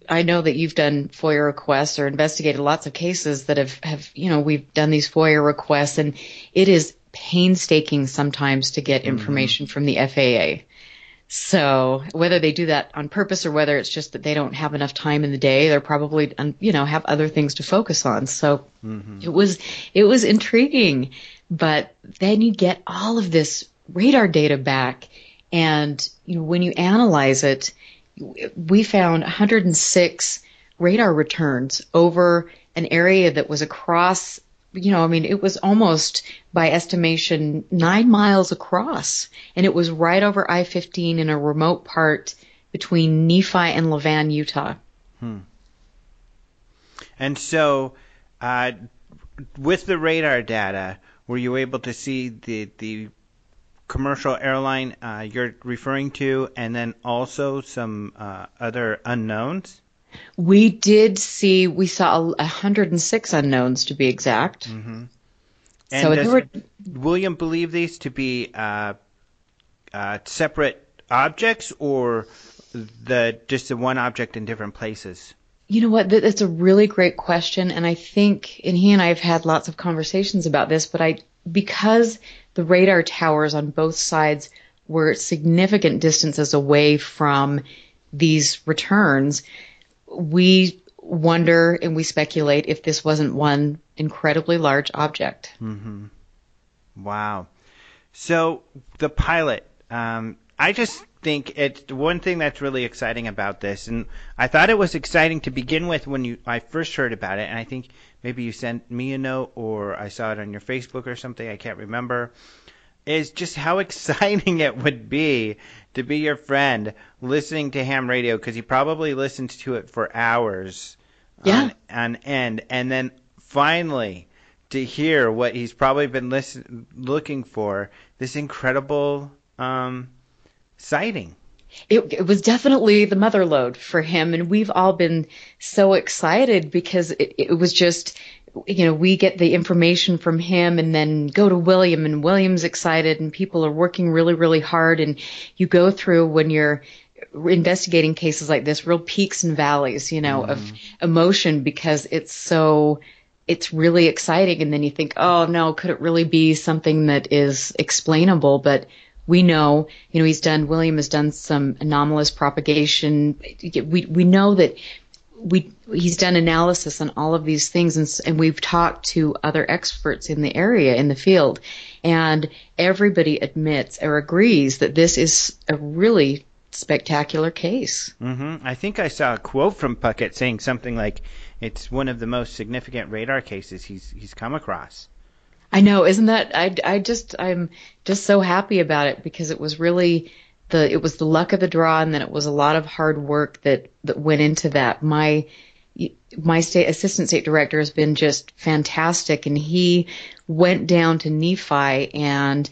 I know that you've done FOIA requests or investigated lots of cases that have have you know we've done these FOIA requests, and it is painstaking sometimes to get mm-hmm. information mm-hmm. from the FAA. So whether they do that on purpose or whether it's just that they don't have enough time in the day, they're probably you know have other things to focus on. So mm-hmm. it was it was intriguing, but then you get all of this radar data back, and you know when you analyze it, we found 106 radar returns over an area that was across you know, I mean, it was almost by estimation nine miles across, and it was right over I-15 in a remote part between Nephi and Levan, Utah. Hmm. And so, uh, with the radar data, were you able to see the the commercial airline uh, you're referring to, and then also some uh, other unknowns? We did see, we saw 106 unknowns to be exact. Mm-hmm. And so does were, William believe these to be uh, uh, separate objects or the just the one object in different places? You know what? That's a really great question, and I think, and he and I have had lots of conversations about this, but I because the radar towers on both sides were significant distances away from these returns, we wonder and we speculate if this wasn't one incredibly large object. Mm-hmm. Wow. So the pilot, um, I just think it's one thing that's really exciting about this, and I thought it was exciting to begin with when you I first heard about it, and I think maybe you sent me a note or I saw it on your Facebook or something. I can't remember. Is just how [LAUGHS] exciting it would be to be your friend listening to ham radio because he probably listened to it for hours yeah. on, on end, and then finally to hear what he's probably been listen, looking for this incredible um, sighting. It, it was definitely the mother lode for him, and we've all been so excited because it, it was just, you know, we get the information from him and then go to William, and William's excited, and people are working really, really hard, and you go through when you're investigating cases like this, real peaks and valleys, you know, Mm-hmm. of emotion because it's so it's really exciting and then you think, oh no, could it really be something that is explainable? But we know, you know, he's done, William has done some anomalous propagation. We, we know that we, he's done analysis on all of these things and, and we've talked to other experts in the area, in the field, and everybody admits or agrees that this is a really spectacular case. hmm I think I saw a quote from Puckett saying something like, "It's one of the most significant radar cases he's he's come across." I know, isn't that? I, I just I'm just so happy about it because it was really the it was the luck of the draw, and then it was a lot of hard work that that went into that. My my state assistant state director has been just fantastic, and he went down to Nephi and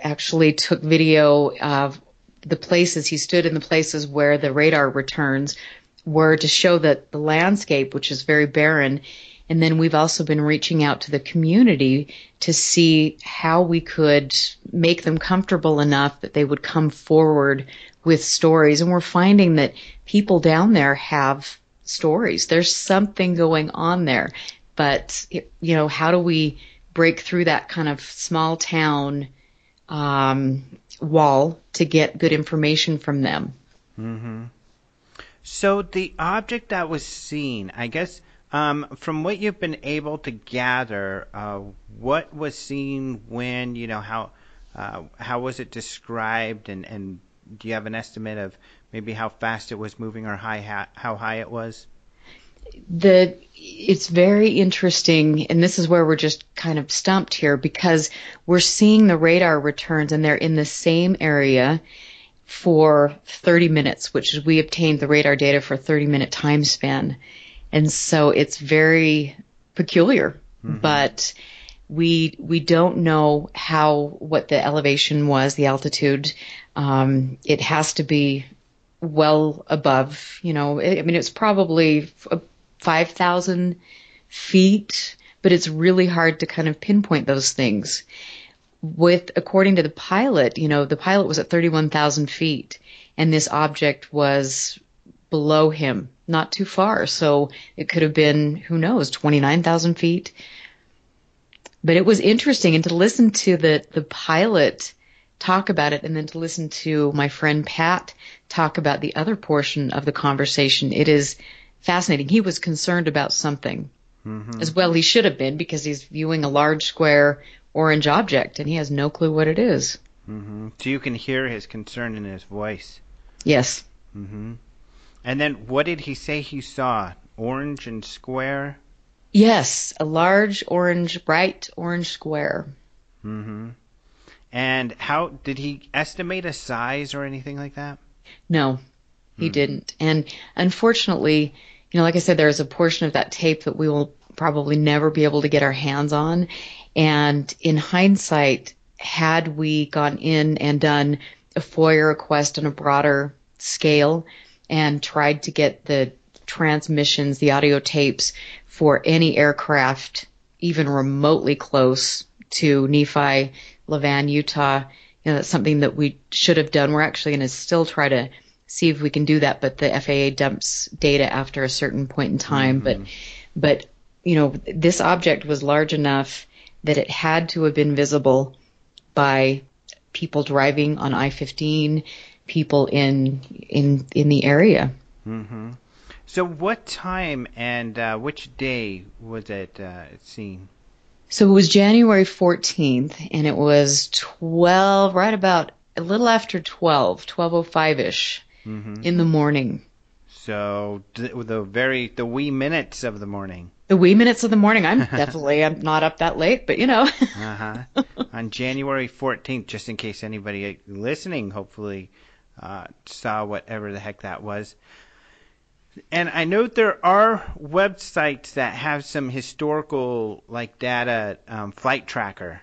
actually took video of the places he stood in the places where the radar returns were to show that the landscape, which is very barren, and then we've also been reaching out to the community to see how we could make them comfortable enough that they would come forward with stories. And we're finding that people down there have stories. There's something going on there. But, you know, how do we break through that kind of small town um, wall to get good information from them? Mm-hmm. So the object that was seen, I guess, um, from what you've been able to gather, uh, what was seen when, you know, how uh, how was it described, and, and do you have an estimate of maybe how fast it was moving or high how high it was? the it's very interesting and this is where we're just kind of stumped here because we're seeing the radar returns and they're in the same area for 30 minutes which is we obtained the radar data for a 30 minute time span and so it's very peculiar but we we don't know how what the elevation was the altitude. Um, it has to be well above, you know, I I mean, it's probably 5,000 feet, but it's really hard to kind of pinpoint those things. With, according to the pilot, you know, the pilot was at 31,000 feet and this object was below him, not too far. So it could have been, who knows, 29,000 feet. But it was interesting and to listen to the, the pilot talk about it and then to listen to my friend Pat talk about the other portion of the conversation. It is fascinating. He was concerned about something as well. He should have been because he's viewing a large square orange object and he has no clue what it is. hmm So you can hear his concern in his voice. Yes. hmm And then what did he say he saw? Orange and square? Yes, a large orange, bright orange square. Mm-hmm. And how did he estimate a size or anything like that? No, he didn't. And unfortunately, you know, like I said, there is a portion of that tape that we will probably never be able to get our hands on. And in hindsight, had we gone in and done a FOIA request on a broader scale and tried to get the transmissions, the audio tapes for any aircraft even remotely close to Nephi, Levan, Utah, you know, that's something that we should have done. We're actually going to still try to see if we can do that, but the FAA dumps data after a certain point in time. But, mm-hmm. but, you know, this object was large enough that it had to have been visible by people driving on I-15, people in, in, in the area. Mm-hmm. So what time and uh, which day was it uh, seen? So it was January 14th and it was 12, right about a little after 12, 1205-ish hmm in the morning. So the very the wee minutes of the morning. The wee minutes of the morning. I'm definitely I'm not up that late, but you know. Uh huh. On January 14th, just in case anybody listening, hopefully, uh, saw whatever the heck that was. And I know there are websites that have some historical like data. Um, Flight Tracker,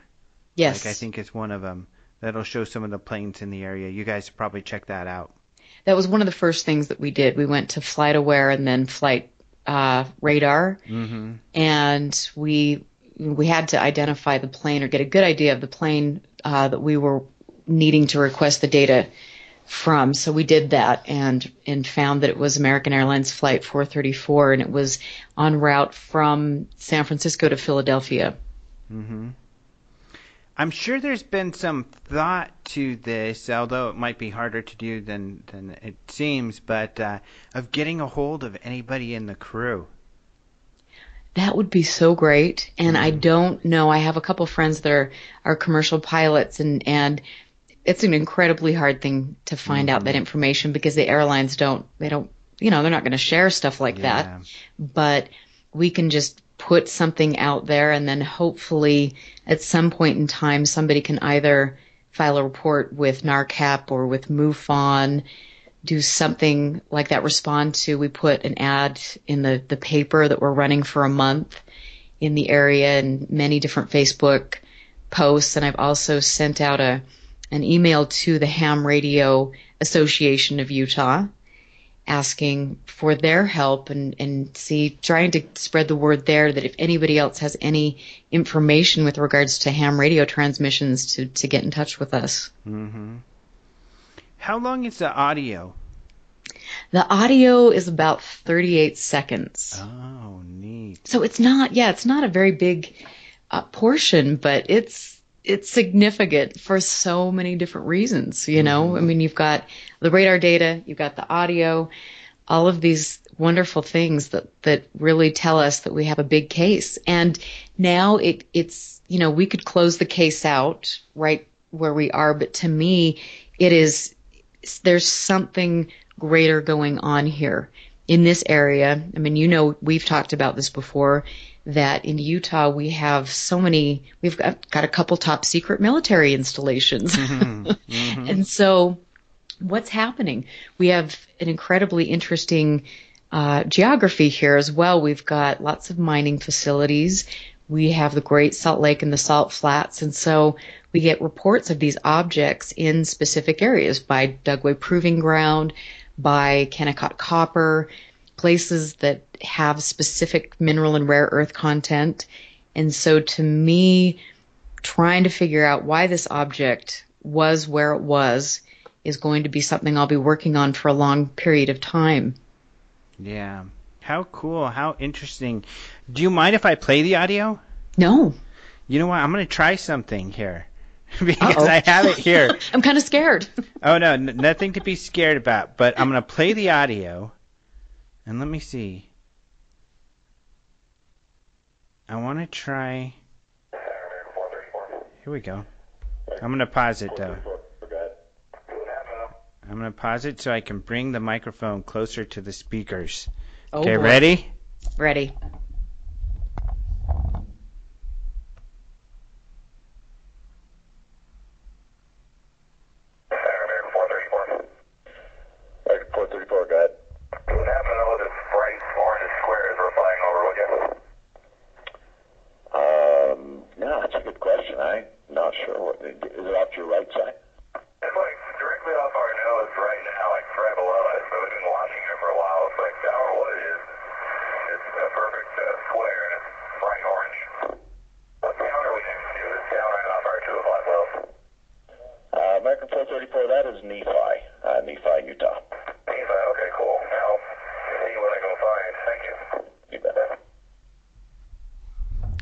yes. like I think is one of them. that'll show some of the planes in the area. You guys probably check that out. That was one of the first things that we did. We went to FlightAware and then Flight uh, Radar, Mm-hmm. and we we had to identify the plane or get a good idea of the plane uh, that we were needing to request the data from. So we did that and and found that it was American Airlines Flight 434, and it was en route from San Francisco to Philadelphia. Mm-hmm. I'm sure there's been some thought to this, although it might be harder to do than than it seems, but uh, of getting a hold of anybody in the crew. That would be so great. And I don't know. I have a couple friends that are, are commercial pilots and, and it's an incredibly hard thing to find out that mm-hmm. information because the airlines don't, they don't, you know, they're not going to share stuff like Yeah. that. But we can just put something out there and then hopefully at some point in time somebody can either file a report with NARCAP or with MUFON do something like that respond to we put an ad in the the paper that we're running for a month in the area and many different Facebook posts and I've also sent out a an email to the Ham Radio Association of Utah asking for their help and, and see trying to spread the word there that if anybody else has any information with regards to ham radio transmissions to, to get in touch with us. Mm-hmm. How long is the audio? The audio is about 38 seconds. Oh, neat. So it's not, yeah, it's not a very big uh, portion, but it's it's significant for so many different reasons. You know, mm-hmm. I mean, you've got the radar data, you've got the audio, all of these wonderful things that that really tell us that we have a big case. And now it it's you know we could close the case out right where we are, but to me, it is there's something greater going on here in this area. I mean, you know, we've talked about this before that in Utah we have so many, we've got, got a couple top secret military installations. [LAUGHS] and so what's happening? We have an incredibly interesting uh, geography here as well. We've got lots of mining facilities. We have the Great Salt Lake and the Salt Flats. And so we get reports of these objects in specific areas by Dugway Proving Ground, by Kennecott Copper, places that have specific mineral and rare earth content. And so to me, trying to figure out why this object was where it was is going to be something I'll be working on for a long period of time. Yeah. How cool. How interesting. Do you mind if I play the audio? No, You know what? I'm going to try something here. [LAUGHS] because Uh-oh. I have it here. [LAUGHS] I'm kind of scared. Oh, no. N- nothing to be scared about. But I'm going to play the audio. And let me see. I want to try. Here we go. I'm going to pause it, though. I'm going to pause it so I can bring the microphone closer to the speakers. Oh, okay, boy. ready? Ready. American 434. American 434, go ahead. What happened to know this bright orange squares we're flying over with you? Um, no, that's a good question. I'm not sure. What, is it off to your right side? It's like directly off our nose right now, like right below us. So we've been watching it for a while. It's like our what it is. It's a perfect uh, square and it's bright orange. What town are we next to? This town right off our 205 wells. Uh, American 434, that is Nephi, uh, Nephi, Utah. Nephi, okay, cool. Now, see what I can find. Thank you. You bet.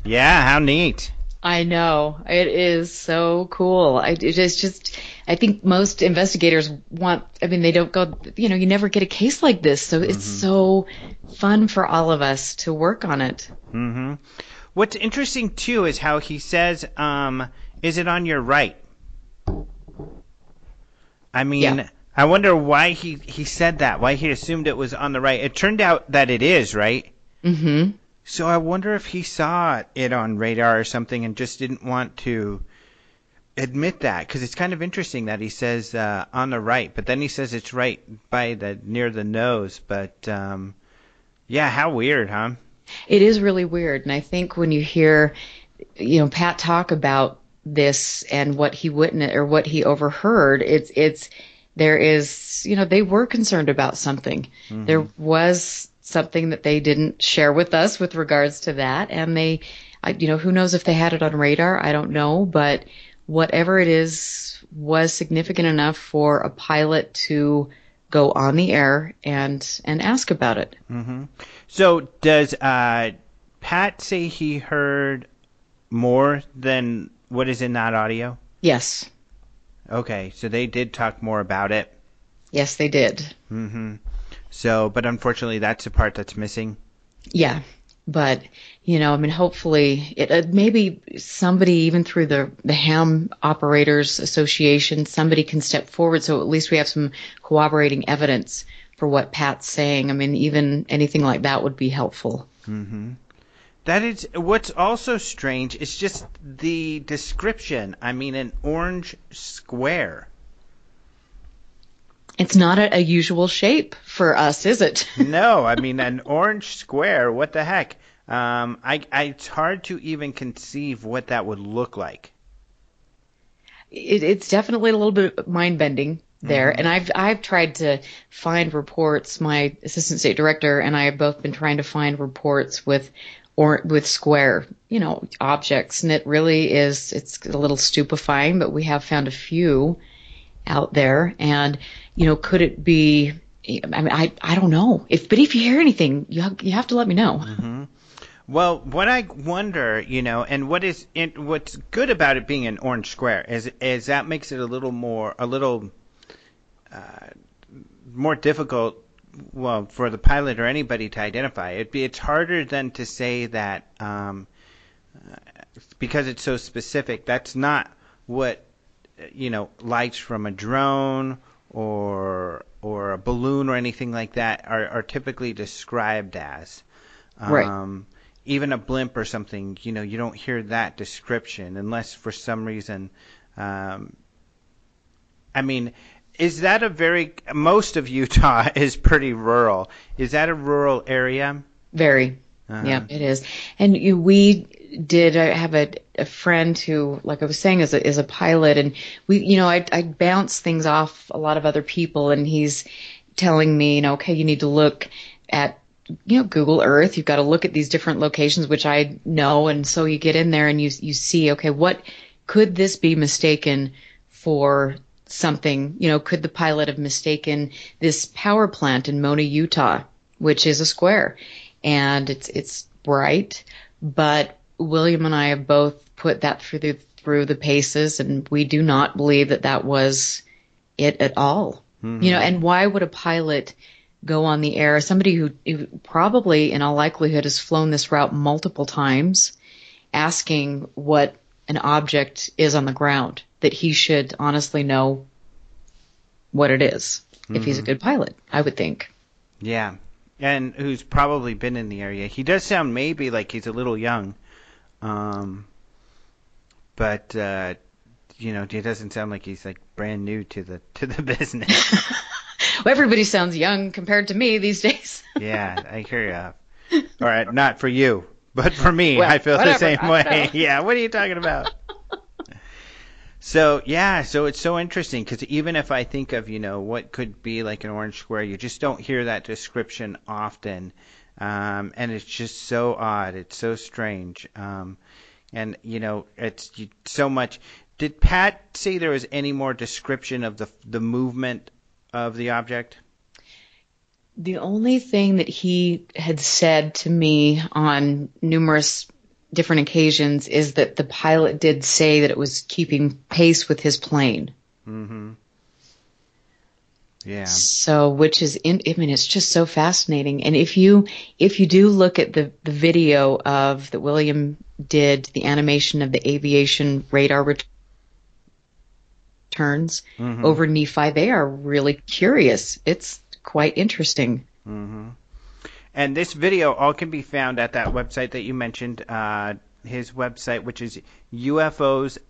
Yeah, how neat. I know it is so cool. I, it is just, I think most investigators want. I mean, they don't go. You know, you never get a case like this, so it's so fun for all of us to work on it. hmm What's interesting too is how he says, um, "Is it on your right?" I mean, Yeah. I wonder why he he said that. Why he assumed it was on the right. It turned out that it is right. Mm-hmm. So I wonder if he saw it on radar or something and just didn't want to admit that because it's kind of interesting that he says uh, on the right, but then he says it's right by the near the nose. But um, yeah, how weird, huh? It is really weird, and I think when you hear, you know, Pat talk about this and what he witnessed or what he overheard. It's it's there is you know they were concerned about something. Mm-hmm. There was something that they didn't share with us with regards to that, and they, I, you know, who knows if they had it on radar? I don't know, but whatever it is was significant enough for a pilot to go on the air and and ask about it. Mm-hmm. So does uh, Pat say he heard more than what is in that audio? Yes. Okay, so they did talk more about it. Yes, they did. Mm-hmm. So, but unfortunately, that's the part that's missing. Yeah, but you know, I mean, hopefully, it uh, maybe somebody even through the the Ham Operators Association, somebody can step forward, so at least we have some corroborating evidence for what Pat's saying. I mean, even anything like that would be helpful. Mm-hmm. That is what's also strange. It's just the description. I mean, an orange square. It's not a, a usual shape for us, is it? [LAUGHS] no, I mean an orange square. What the heck? Um, I, I, it's hard to even conceive what that would look like. It, it's definitely a little bit mind bending there, mm-hmm. and I've I've tried to find reports. My assistant state director and I have both been trying to find reports with or with square, you know, objects, and it really is. It's a little stupefying, but we have found a few out there, and you know, could it be? I mean, I I don't know. If but if you hear anything, you have, you have to let me know. Mm-hmm. Well, what I wonder, you know, and what is in, what's good about it being an orange square is is that makes it a little more a little uh, more difficult. Well, for the pilot or anybody to identify it, it's harder than to say that um, because it's so specific. That's not what you know lights from a drone or or a balloon or anything like that are, are typically described as. Um, right. Even a blimp or something, you know, you don't hear that description unless for some reason. Um, I mean, is that a very most of Utah [LAUGHS] is pretty rural? Is that a rural area? Very. Uh-huh. Yeah, it is. And you, we did I have a, a friend who, like I was saying, is a, is a pilot, and we, you know, I I bounce things off a lot of other people, and he's telling me, you know, okay, you need to look at you know Google Earth. You've got to look at these different locations, which I know, and so you get in there and you you see, okay, what could this be mistaken for something? You know, could the pilot have mistaken this power plant in Mona, Utah, which is a square? and it's it's bright. But William and I have both put that through the through the paces, and we do not believe that that was it at all. Mm-hmm. You know, and why would a pilot go on the air? Somebody who, who probably, in all likelihood, has flown this route multiple times, asking what an object is on the ground, that he should honestly know what it is mm-hmm. if he's a mm-hmm. good pilot. I would think. Yeah, and who's probably been in the area. He does sound maybe like he's a little young, um, but uh, you know, he doesn't sound like he's like brand new to the to the [LAUGHS] business. [LAUGHS] well, everybody sounds young compared to me these days. [LAUGHS] yeah, I hear you. All right, not for you, but for me, well, I feel whatever, the same way. Yeah, what are you talking about? So yeah, so it's so interesting because even if I think of you know what could be like an orange square, you just don't hear that description often, um, and it's just so odd. It's so strange, um, and you know it's so much. Did Pat say there was any more description of the the movement of the object? The only thing that he had said to me on numerous different occasions is that the pilot did say that it was keeping pace with his plane. Mm-hmm. Yeah. So, which is, in, I mean, it's just so fascinating. And if you, if you do look at the, the video of that William did, the animation of the aviation radar returns mm-hmm. over Nephi, they are really curious. It's quite interesting. Mm-hmm. And this video all can be found at that website that you mentioned, uh, his website, which is ufosnw.com.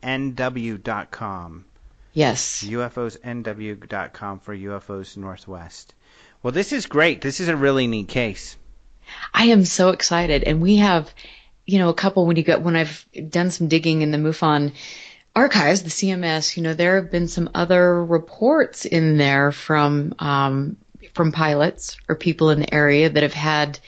Yes. ufosnw.com for UFOs Northwest. Well, this is great. This is a really neat case. I am so excited, and we have, you know, a couple when you get when I've done some digging in the MUFON archives, the CMS, you know, there have been some other reports in there from um, from pilots or people in the area that have had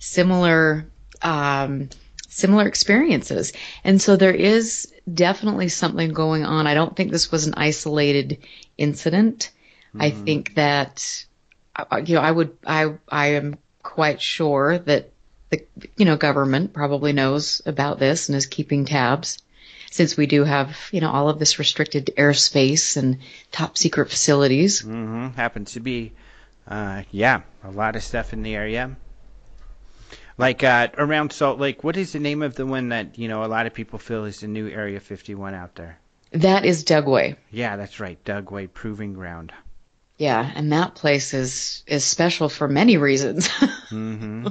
similar um, similar experiences, and so there is definitely something going on. I don't think this was an isolated incident. Mm-hmm. I think that uh, you know I would I I am quite sure that the you know government probably knows about this and is keeping tabs since we do have you know all of this restricted airspace and top secret facilities. Mm-hmm. Happens to be, uh, yeah, a lot of stuff in the area. Like uh, around Salt Lake, what is the name of the one that you know a lot of people feel is the new Area 51 out there? That is Dugway. Yeah, that's right, Dugway Proving Ground. Yeah, and that place is is special for many reasons. [LAUGHS] mm-hmm.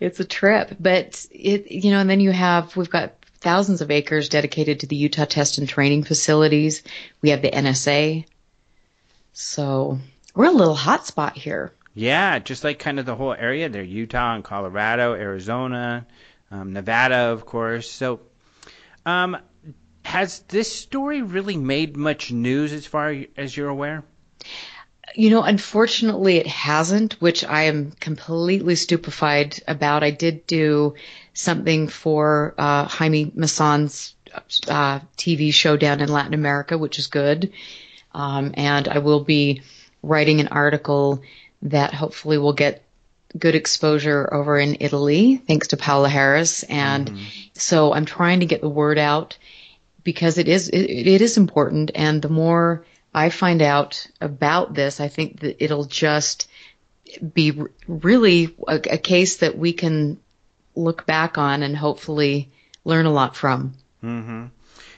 It's a trip, but it you know, and then you have we've got thousands of acres dedicated to the Utah Test and Training facilities. We have the NSA. So we're a little hot spot here. Yeah, just like kind of the whole area there Utah and Colorado, Arizona, um, Nevada, of course. So, um, has this story really made much news as far as you're aware? You know, unfortunately, it hasn't, which I am completely stupefied about. I did do something for uh, Jaime Maussan's uh, TV show down in Latin America, which is good. Um, and I will be writing an article that hopefully will get good exposure over in Italy, thanks to Paola Harris. And mm-hmm. so I'm trying to get the word out because it is it, it is important. And the more I find out about this, I think that it'll just be really a, a case that we can look back on and hopefully learn a lot from. Mm-hmm.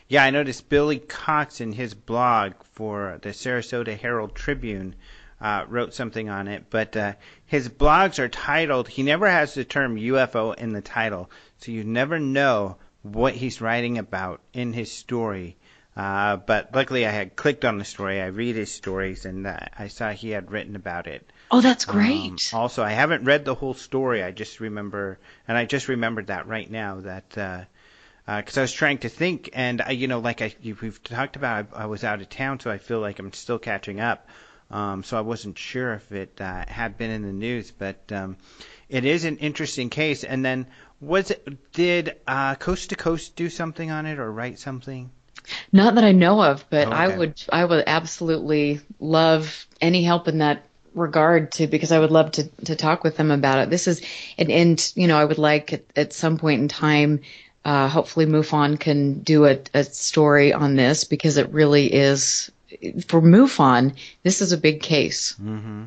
Yeah, I noticed Billy Cox in his blog for the Sarasota Herald Tribune uh, wrote something on it, but uh, his blogs are titled. He never has the term UFO in the title, so you never know what he's writing about in his story. Uh, but luckily, I had clicked on the story. I read his stories, and uh, I saw he had written about it. Oh, that's um, great. Um, also, I haven't read the whole story. I just remember, and I just remembered that right now that because uh, uh, I was trying to think, and I, you know, like I we've talked about, I, I was out of town, so I feel like I'm still catching up. Um, so I wasn't sure if it uh, had been in the news, but um, it is an interesting case. And then was it did uh, Coast to Coast do something on it or write something? Not that I know of, but oh, okay. I would I would absolutely love any help in that regard to because I would love to to talk with them about it. This is and and you know I would like at, at some point in time. Uh, hopefully, MUFON can do a, a story on this because it really is for MUFON. This is a big case. Mm-hmm.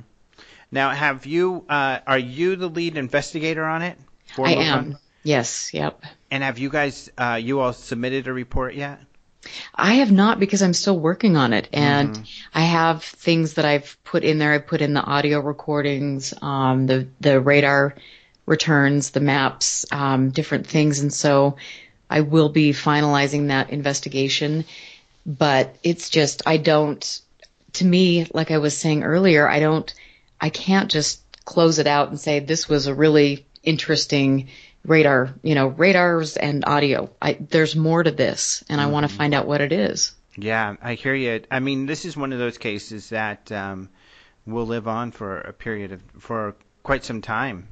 Now, have you? Uh, are you the lead investigator on it? I MUFON? am. Yes. Yep. And have you guys? Uh, you all submitted a report yet? I have not because I'm still working on it, and mm-hmm. I have things that I've put in there. I put in the audio recordings, um, the the radar returns, the maps, um, different things, and so I will be finalizing that investigation. But it's just I don't. To me, like I was saying earlier, I don't. I can't just close it out and say this was a really interesting radar, you know, radars and audio. I, there's more to this, and I want to mm-hmm. find out what it is. Yeah, I hear you. I mean, this is one of those cases that um, will live on for a period of for quite some time.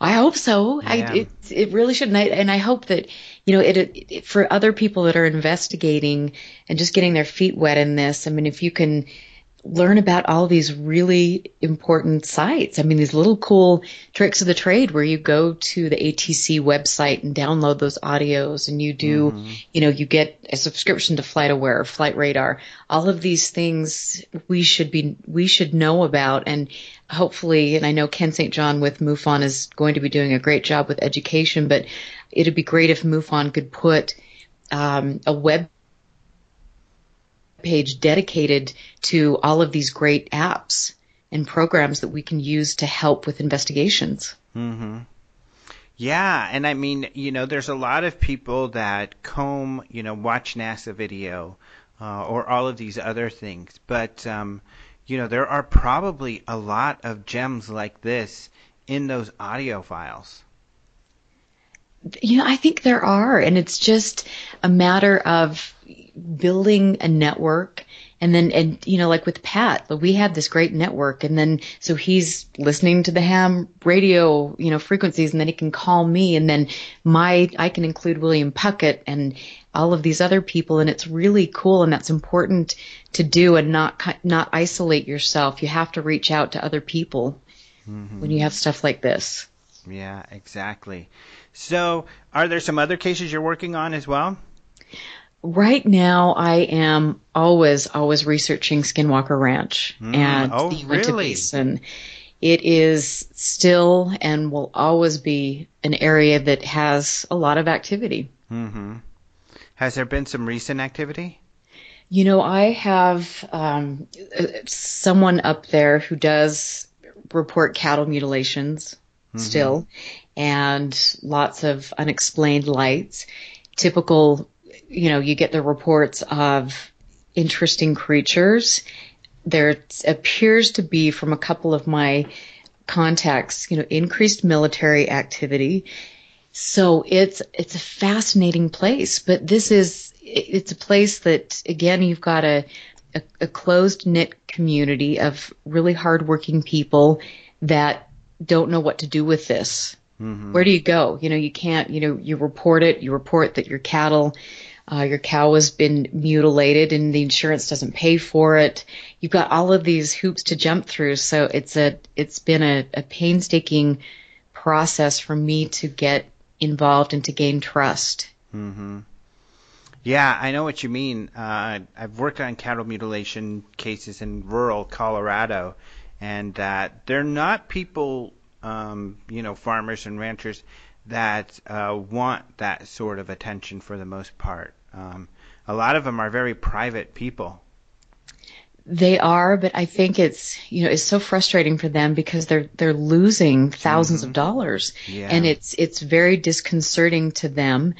I hope so. Yeah. I, it, it really should, and I, and I hope that you know it, it for other people that are investigating and just getting their feet wet in this. I mean, if you can learn about all these really important sites. I mean, these little cool tricks of the trade where you go to the ATC website and download those audios and you do, mm-hmm. you know, you get a subscription to FlightAware, Flight Radar. All of these things we should be, we should know about and hopefully, and I know Ken St. John with MUFON is going to be doing a great job with education, but it'd be great if MUFON could put um, a web page dedicated to all of these great apps and programs that we can use to help with investigations. Mm-hmm. Yeah, and I mean, you know, there's a lot of people that comb, you know, watch NASA video uh, or all of these other things, but um, you know, there are probably a lot of gems like this in those audio files. You know, I think there are, and it's just a matter of building a network and then and you know like with pat we have this great network and then so he's listening to the ham radio you know frequencies and then he can call me and then my i can include william puckett and all of these other people and it's really cool and that's important to do and not not isolate yourself. You have to reach out to other people mm-hmm. when you have stuff like this. Yeah exactly. So are there some other cases you're working on as well right now I am always, always researching Skinwalker Ranch mm, and oh, the really? Basin. It is still and will always be an area that has a lot of activity. Mm-hmm. Has there been some recent activity? You know, I have um, someone up there who does report cattle mutilations mm-hmm. still, and lots of unexplained lights. Typical you know, you get the reports of interesting creatures. There appears to be, from a couple of my contacts, you know, increased military activity. So it's it's a fascinating place, but this is it's a place that again you've got a a, a closed knit community of really hardworking people that don't know what to do with this. Mm-hmm. Where do you go? You know, you can't. You know, you report it. You report that your cattle uh, your cow has been mutilated and the insurance doesn't pay for it. You've got all of these hoops to jump through. So it's a, it's been a, a painstaking process for me to get involved and to gain trust. Mm-hmm. Yeah, I know what you mean. Uh, I've worked on cattle mutilation cases in rural Colorado, and uh, they're not people, um, you know, farmers and ranchers that uh, want that sort of attention for the most part. Um, a lot of them are very private people. They are, but I think it's you know it's so frustrating for them because they're they're losing 1000s mm-hmm. of dollars, yeah. and it's it's very disconcerting to them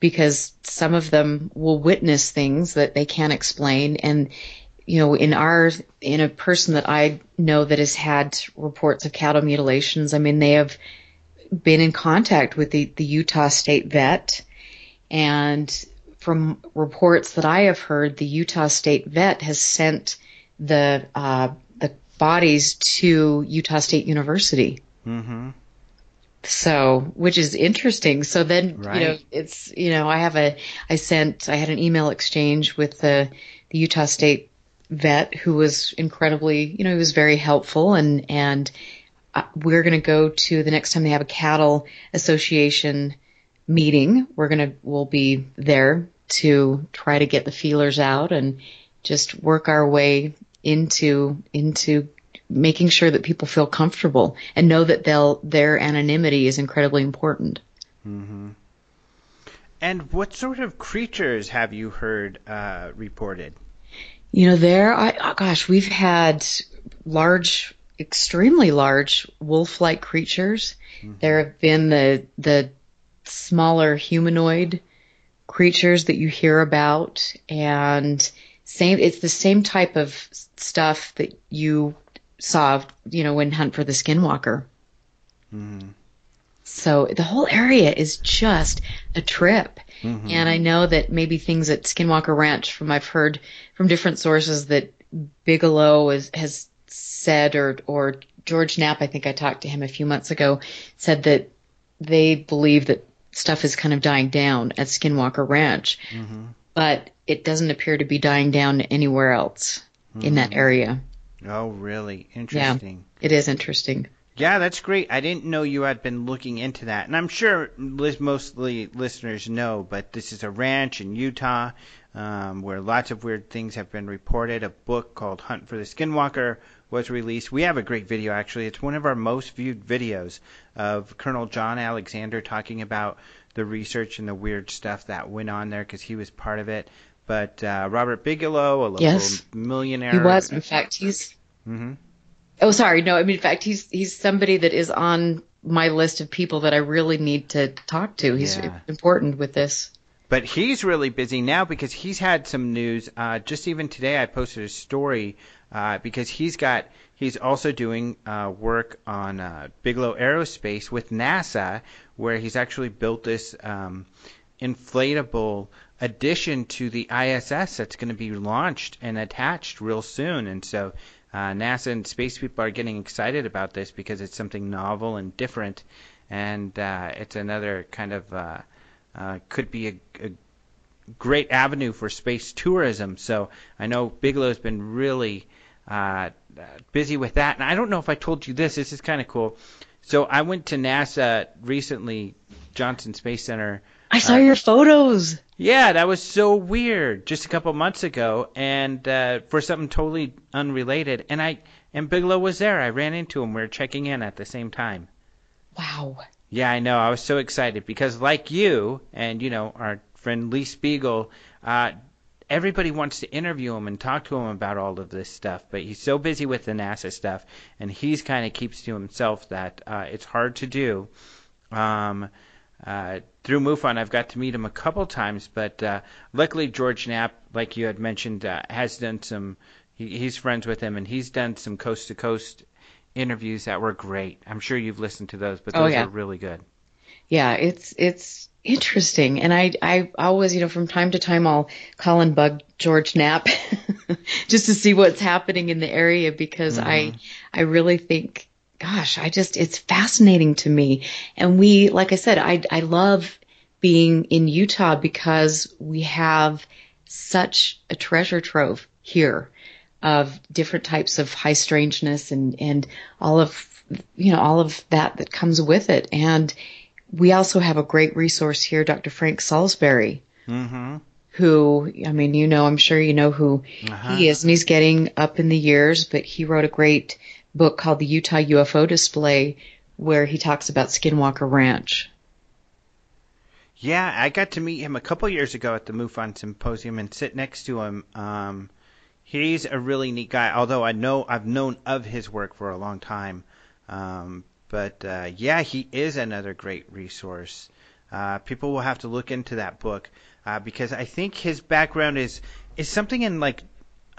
because some of them will witness things that they can't explain and you know in our in a person that I know that has had reports of cattle mutilations I mean they have been in contact with the, the Utah State vet, and from reports that I have heard, the Utah State vet has sent the uh, the bodies to Utah State University. Mm-hmm. So, which is interesting. So then, right. you know, it's you know, I have a I sent I had an email exchange with the the Utah State vet who was incredibly, you know, he was very helpful and and we're going to go to the next time they have a cattle association meeting. We're going to, we'll be there to try to get the feelers out and just work our way into, into making sure that people feel comfortable and know that they'll, their anonymity is incredibly important. Mm-hmm. And what sort of creatures have you heard uh, reported? You know, there, I, oh gosh, we've had large extremely large wolf-like creatures. Mm-hmm. There have been the the smaller humanoid creatures that you hear about, and same. It's the same type of stuff that you saw, you know, when Hunt for the Skinwalker. Mm-hmm. So the whole area is just a trip. Mm-hmm. And I know that maybe things at Skinwalker Ranch, from I've heard from different sources, that Bigelow is, has said, or or George Knapp, I think I talked to him a few months ago, said that they believe that stuff is kind of dying down at Skinwalker Ranch, mm-hmm. but it doesn't appear to be dying down anywhere else mm-hmm. in that mm-hmm. area. Oh, really? Interesting. Yeah, it is interesting. Yeah, that's great. I didn't know you had been looking into that, and I'm sure mostly listeners know, but this is a ranch in Utah um, where lots of weird things have been reported. A book called Hunt for the Skinwalker was released. We have a great video actually. It's one of our most viewed videos of Colonel John Alexander talking about the research and the weird stuff that went on there because he was part of it. But uh, Robert Bigelow, a local yes, millionaire, he was. In fact, he's. Mm-hmm. Oh, sorry. No, I mean, in fact, he's he's somebody that is on my list of people that I really need to talk to. He's yeah. important with this. But he's really busy now because he's had some news. Uh, just even today, I posted a story uh, because he's got he's also doing uh, work on uh, Bigelow Aerospace with NASA, where he's actually built this um, inflatable addition to the ISS that's going to be launched and attached real soon. And so uh, NASA and space people are getting excited about this because it's something novel and different, and uh, it's another kind of uh, uh, could be a, a great avenue for space tourism. So I know Bigelow's been really uh, busy with that, and I don't know if I told you this. This is kind of cool. So I went to NASA recently, Johnson Space Center. I saw uh, your photos. Yeah, that was so weird just a couple months ago, and uh, for something totally unrelated. And I and Bigelow was there. I ran into him. We were checking in at the same time. Wow. Yeah, I know. I was so excited because, like you and you know our friend Lee Spiegel, uh, everybody wants to interview him and talk to him about all of this stuff, but he's so busy with the NASA stuff, and he's kind of keeps to himself that uh, it's hard to do. Um, uh, through MUFON, I've got to meet him a couple times, but uh, luckily George Knapp, like you had mentioned, uh, has done some. He, he's friends with him, and he's done some coast to coast interviews that were great. I'm sure you've listened to those, but oh, those oh, yeah. are really good. Yeah, it's it's interesting, and I I always you know from time to time I'll call and bug George Knapp [LAUGHS] just to see what's happening in the area because mm-hmm. I I really think gosh, I just, it's fascinating to me. And we, like I said, I, I love being in Utah because we have such a treasure trove here of different types of high strangeness and, and all of, you know, all of that that comes with it. And we also have a great resource here, Dr. Frank Salisbury. Mm-hmm who, I mean, you know, I'm sure you know who uh-huh. he is, and he's getting up in the years, but he wrote a great book called The Utah UFO Display, where he talks about Skinwalker Ranch. Yeah, I got to meet him a couple years ago at the MUFON Symposium and sit next to him. Um, he's a really neat guy, although I know I've known of his work for a long time. Um, but uh, yeah, he is another great resource. Uh, people will have to look into that book uh, because I think his background is is something in like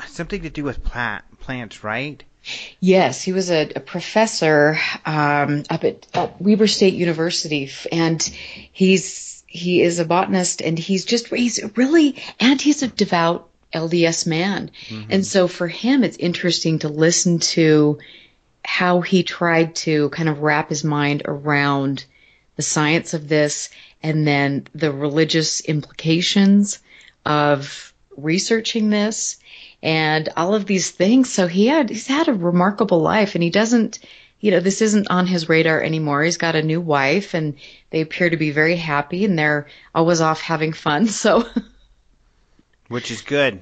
something to do with plant plants, right? Yes, he was a, a professor um, up at, at Weber State University, and he's he is a botanist, and he's just he's really and he's a devout LDS man, mm-hmm. and so for him, it's interesting to listen to how he tried to kind of wrap his mind around the science of this, and then the religious implications of researching this and all of these things. So he had he's had a remarkable life, and he doesn't. You know, this isn't on his radar anymore. He's got a new wife, and they appear to be very happy, and they're always off having fun. [LAUGHS] So, which is good.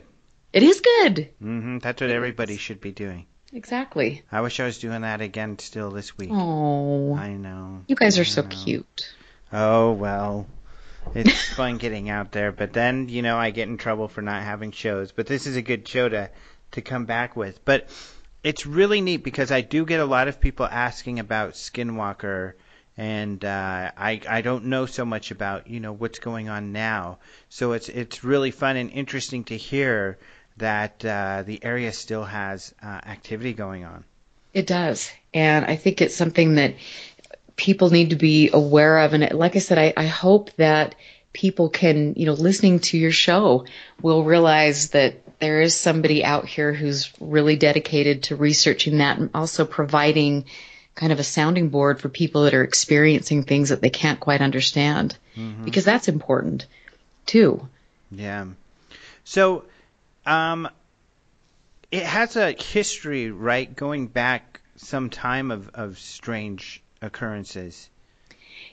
It is good. Mm-hmm. That's what everybody should be doing. Exactly. I wish I was doing that again still this week. Oh. I know. You guys are so cute. Oh, well it's [LAUGHS] fun getting out there, but then you know I get in trouble for not having shows. But this is a good show to to come back with. But it's really neat because I do get a lot of people asking about Skinwalker, and uh, I I don't know so much about you know what's going on now. So it's it's really fun and interesting to hear that uh, the area still has uh, activity going on. It does, and I think it's something that people need to be aware of. And like I said, I, I hope that people can, you know, listening to your show will realize that there is somebody out here who's really dedicated to researching that and also providing kind of a sounding board for people that are experiencing things that they can't quite understand mm-hmm. because that's important too. Yeah. So, um, it has a history, right, going back some time of, of strange occurrences.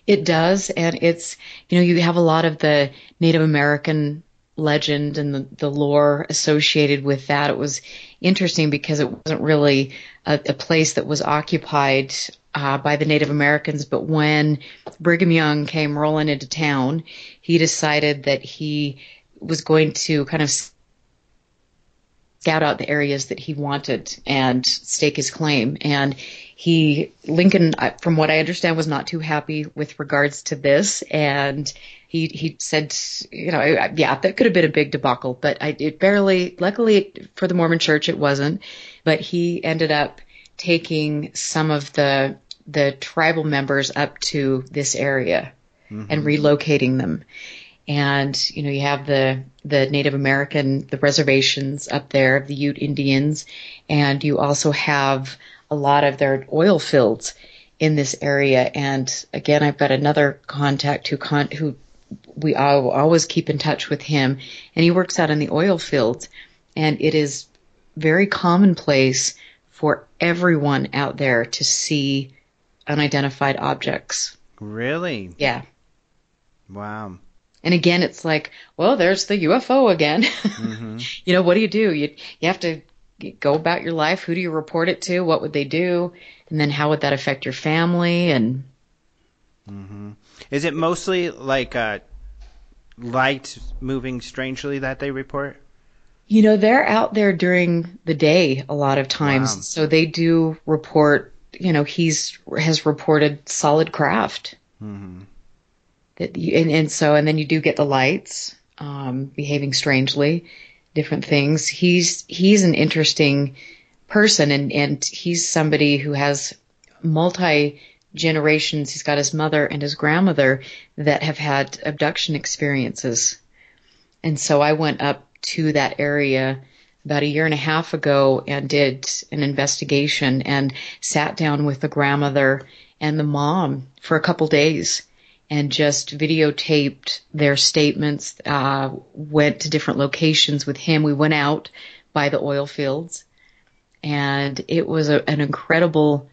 It does, and it's you know you have a lot of the Native American legend and the, the lore associated with that. It was interesting because it wasn't really a, a place that was occupied uh, by the Native Americans, but when Brigham Young came rolling into town, he decided that he was going to kind of scout out the areas that he wanted and stake his claim. And he, Lincoln, from what I understand, was not too happy with regards to this. And he, he said, you know, yeah, that could have been a big debacle, but I, it barely, luckily for the Mormon church, it wasn't. But he ended up taking some of the, the tribal members up to this area mm-hmm. and relocating them and you know you have the the Native American the reservations up there of the Ute Indians and you also have a lot of their oil fields in this area. And again I've got another contact who con- who we always keep in touch with him. And he works out in the oil fields. And it is very commonplace for everyone out there to see unidentified objects. Really? Yeah. Wow. And again, it's like, well, there's the UFO again. [LAUGHS] Mm-hmm. you know, what do you do? You you have to go about your life. Who do you report it to? What would they do? And then how would that affect your family? And mm-hmm. is it mostly like uh, light moving strangely that they report? You know, they're out there during the day a lot of times, wow. so they do report. You know, he's has reported solid craft. Mm-hmm that you, and, and so and then you do get the lights um, behaving strangely, different things. He's he's an interesting person, and and he's somebody who has multi generations. He's got his mother and his grandmother that have had abduction experiences, and so I went up to that area about a year and a half ago and did an investigation and sat down with the grandmother and the mom for a couple days and just videotaped their statements, uh, went to different locations with him. We went out by the oil fields and it was a, an incredible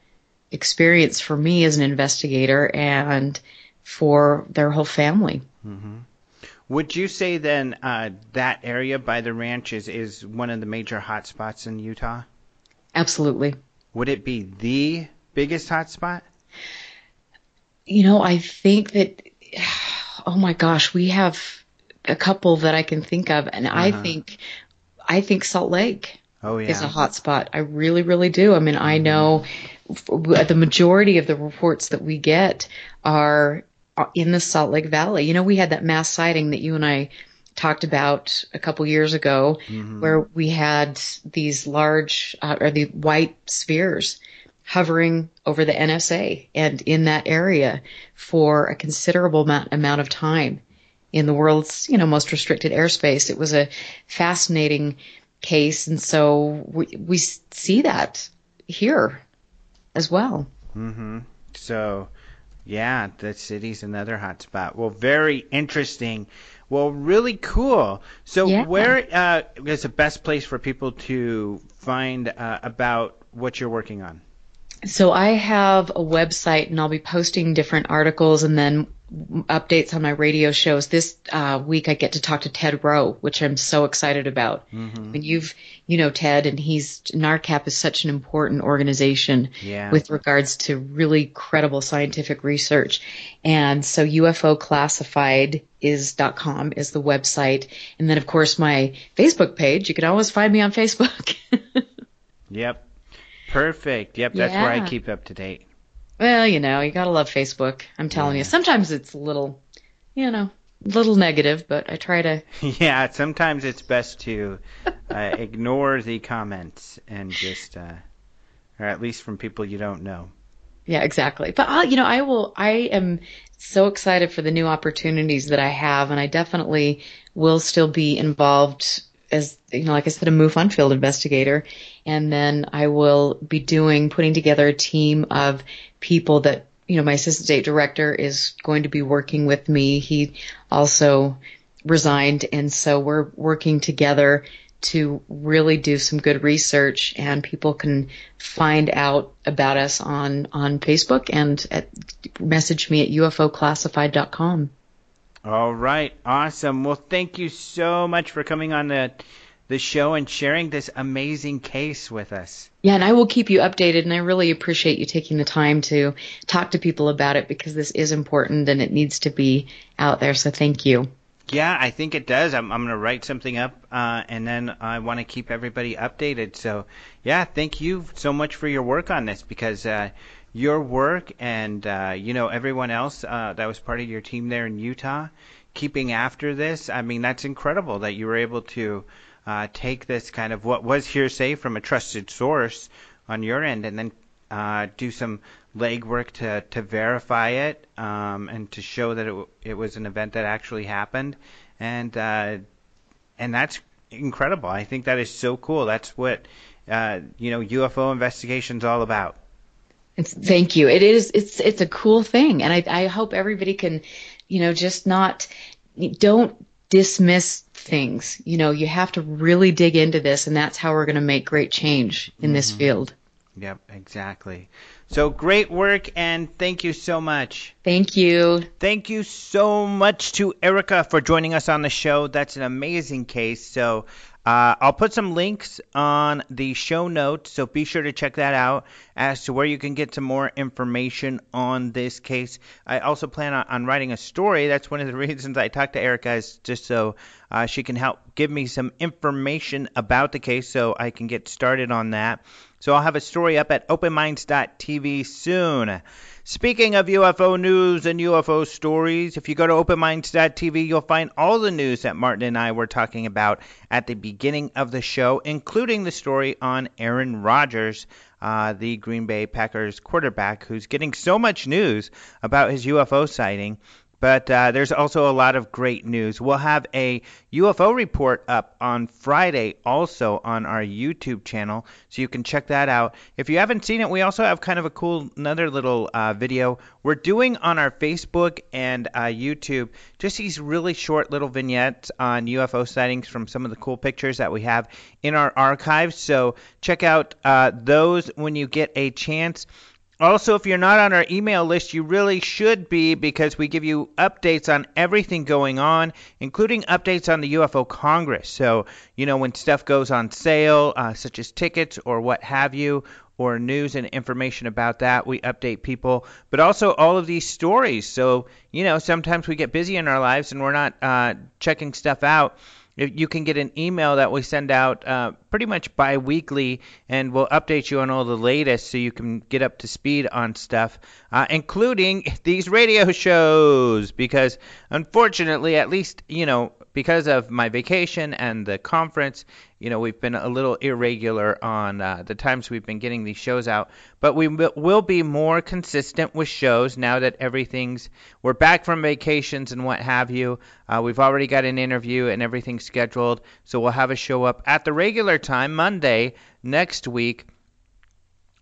experience for me as an investigator and for their whole family. Mm-hmm. Would you say then uh, that area by the ranch is, is one of the major hotspots in Utah? Absolutely. Would it be the biggest hotspot? You know, I think that, [SIGHS] oh my gosh, we have a couple that I can think of, and uh-huh. I think, I think Salt Lake oh, yeah. is a hot spot. I really, really do. I mean, I mm-hmm. know the majority of the reports that we get are in the Salt Lake Valley. You know, we had that mass sighting that you and I talked about a couple years ago, mm-hmm. where we had these large uh, or the white spheres hovering over the NSA and in that area for a considerable amount, amount of time in the world's, you know, most restricted airspace. It was a fascinating case. And so we, we see that here as well. Mm-hmm. So, yeah, the city's another hotspot. Well, very interesting. Well, really cool. So, yeah. where uh, is the best place for people to find uh, about what you're working on? So I have a website and I'll be posting different articles and then updates on my radio shows. This uh, week I get to talk to Ted Roe, which I'm so excited about. Mm-hmm. I mean, you've you know Ted, and he's NARCAP is such an important organization yeah. with regards to really credible scientific research. And so UFO Classified is dot .com is the website, and then of course my Facebook page. You can always find me on Facebook. [LAUGHS] yep. Perfect. Yep, that's yeah. where I keep up to date. Well, you know, you gotta love Facebook. I'm telling yeah. you. Sometimes it's a little, you know, a little negative, but I try to. [LAUGHS] Yeah, sometimes it's best to uh, [LAUGHS] ignore the comments and just, uh, or at least from people you don't know. Yeah, exactly. But I'll, uh, you know, I will. I am so excited for the new opportunities that I have, and I definitely will still be involved as you know, like I said, a MUFON field investigator, and then I will be doing putting together a team of people that you know my assistant state director is going to be working with me. He also resigned, and so we're working together to really do some good research, and people can find out about us on on Facebook and at, message me at ufoclassified.com. All right, awesome. Well, thank you so much for coming on the the show and sharing this amazing case with us. Yeah, and I will keep you updated, and I really appreciate you taking the time to talk to people about it because this is important and it needs to be out there. So thank you. Yeah, I think it does. I'm, I'm going to write something up, uh, and then I want to keep everybody updated. So, yeah, thank you so much for your work on this because uh, your work and uh, you know everyone else uh, that was part of your team there in Utah, keeping after this. I mean, that's incredible that you were able to uh, take this kind of what was hearsay from a trusted source on your end, and then uh, do some legwork to to verify it um, and to show that it it was an event that actually happened, and uh, and that's incredible. I think that is so cool. That's what uh, you know UFO investigation's all about. It's, thank you. It is. It's it's a cool thing, and I I hope everybody can, you know, just not don't dismiss things. You know, you have to really dig into this, and that's how we're going to make great change in mm-hmm. this field. Yep, exactly. So great work and thank you so much. Thank you. Thank you so much to Erica for joining us on the show. That's an amazing case. So uh, I'll put some links on the show notes, so be sure to check that out as to where you can get some more information on this case. I also plan on, on writing a story. That's one of the [LAUGHS] reasons I talked to Erica, is just so uh, she can help give me some information about the case so I can get started on that. So I'll have a story up at openminds.tv soon. Speaking of UFO news and UFO stories, if you go to openminds.tv, you'll find all the news that Martin and I were talking about at the beginning of the show, including the story on Aaron Rodgers, uh, the Green Bay Packers quarterback, who's getting so much news about his UFO sighting but uh, there's also a lot of great news. We'll have a UFO report up on Friday also on our YouTube channel, so you can check that out. If you haven't seen it, we also have kind of a cool another little uh, video we're doing on our Facebook and uh, YouTube. Just these really short little vignettes on UFO sightings from some of the cool pictures that we have in our archives. So check out uh, those when you get a chance. Also, if you're not on our email list, you really should be because we give you updates on everything going on, including updates on the UFO Congress. So, you know, when stuff goes on sale, uh, such as tickets or what have you, or news and information about that, we update people. But also all of these stories. So, you know, sometimes we get busy in our lives and we're not uh, checking stuff out you can get an email that we send out uh, pretty much bi-weekly and we'll update you on all the latest so you can get up to speed on stuff uh, including [LAUGHS] these radio shows. Because unfortunately at least you know because of my vacation and the conference, you know, we've been a little irregular on uh, the times we've been getting these shows out. But we will be more consistent with shows now that everything's we're back from vacations and what have you. Uh, we've already got an interview and everything scheduled, so we'll have a show up at the regular time Monday next week.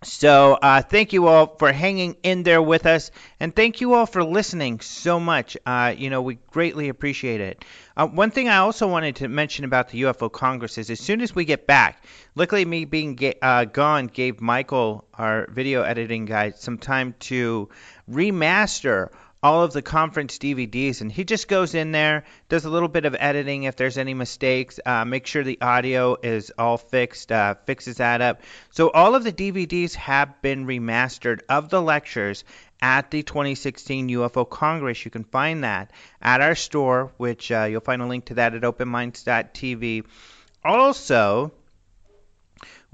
So uh, thank you all for hanging in there with us, and thank you all for listening so much. Uh, you know, we greatly appreciate it. Uh, one thing I also wanted to mention about the UFO Congress is as soon as we get back, luckily me being ga- uh, gone gave Michael, our video editing guy, some time to remaster all of the conference DVDs, and he just goes in there, does a little bit of editing if there's any mistakes, uh, make sure the audio is all fixed, uh, fixes that up. So all of the DVDs have been remastered of the lectures at the 2016 UFO Congress. You can find that at our store, which uh, you'll find a link to that at openminds.tv. Also,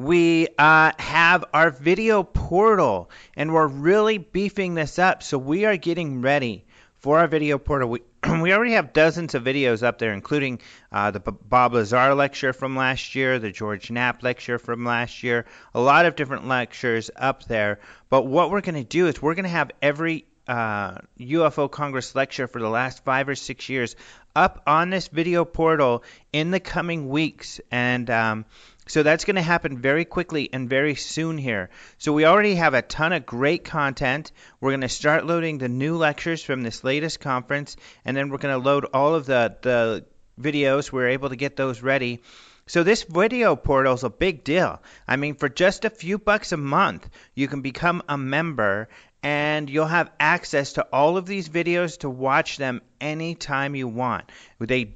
we uh, have our video portal, and we're really beefing this up. So we are getting ready for our video portal. We, [CLEARS THROAT] we already have dozens of videos up there, including uh, the Bob Lazar lecture from last year, the George Knapp lecture from last year, a lot of different lectures up there. But what we're going to do is we're going to have every uh, UFO Congress lecture for the last five or six years up on this video portal in the coming weeks. And um, so that's going to happen very quickly and very soon here. So we already have a ton of great content. We're going to start loading the new lectures from this latest conference, and then we're going to load all of the, the videos. We're able to get those ready. So this video portal is a big deal. I mean, for just a few bucks a month, you can become a member and you'll have access to all of these videos to watch them anytime you want. They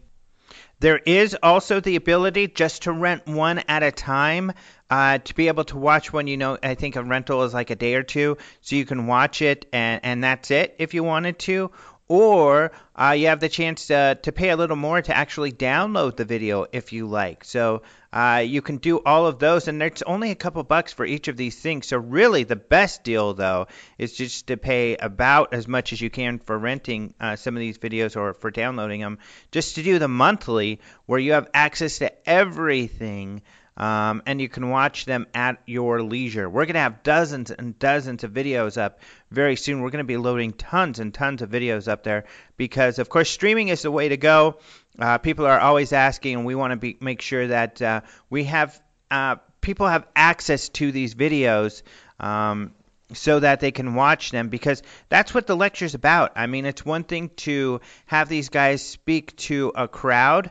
there is also the ability just to rent one at a time. Uh, to be able to watch one, you know, I think a rental is like a day or two, so you can watch it and, and that's it if you wanted to. Or uh, you have the chance to, to pay a little more to actually download the video if you like. So uh, you can do all of those, and it's only a couple bucks for each of these things. So really, the best deal though is just to pay about as much as you can for renting uh, some of these videos or for downloading them, just to do the monthly, where you have access to everything um, and you can watch them at your leisure. We're going to have dozens and dozens of videos up very soon. We're going to be loading tons and tons of videos up there because, of course, streaming is the way to go. Uh, people are always asking, and we want to make sure that uh, we have uh, people have access to these videos. Um, so that they can watch them because that's what the lecture's about. I mean, it's one thing to have these guys speak to a crowd,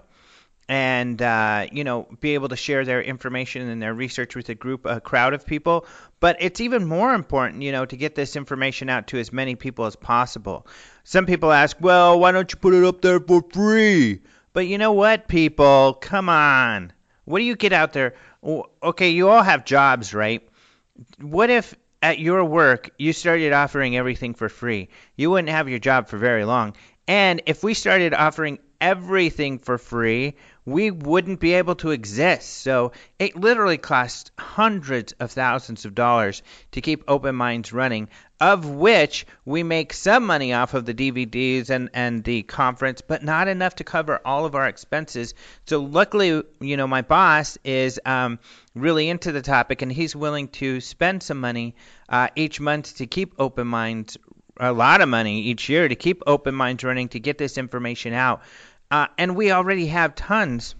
and uh, you know be able to share their information and their research with a group a crowd of people. But it's even more important you know to get this information out to as many people as possible. Some people ask well why don't you put it up there for free? But you know what people? Come on. What do you get out there? Okay you all have jobs right? What if at your work you started offering everything for free? You wouldn't have your job for very long. And if we started offering everything for free we wouldn't be able to exist. So it literally costs hundreds of thousands of dollars to keep Open Minds running, of which we make some money off of the DVDs and, and the conference, but not enough to cover all of our expenses. So luckily, you know, my boss is um, really into the topic and he's willing to spend some money uh, each month to keep Open Minds a lot of money each year to keep Open Minds running to get this information out. Uh, and we already have tons.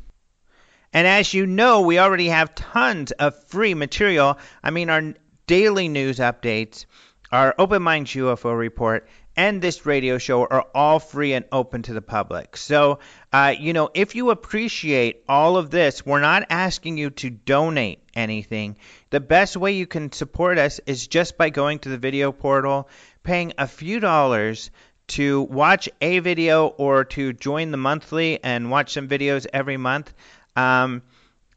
And as you know, we already have tons of free material. I mean, our daily news updates, our Open Minds UFO report, and this radio show are all free and open to the public. So, uh, you know, if you appreciate all of this, we're not asking you to donate anything. The best way you can support us is just by going to the video portal, paying a few dollars to watch a video or to join the monthly and watch some videos every month. Um,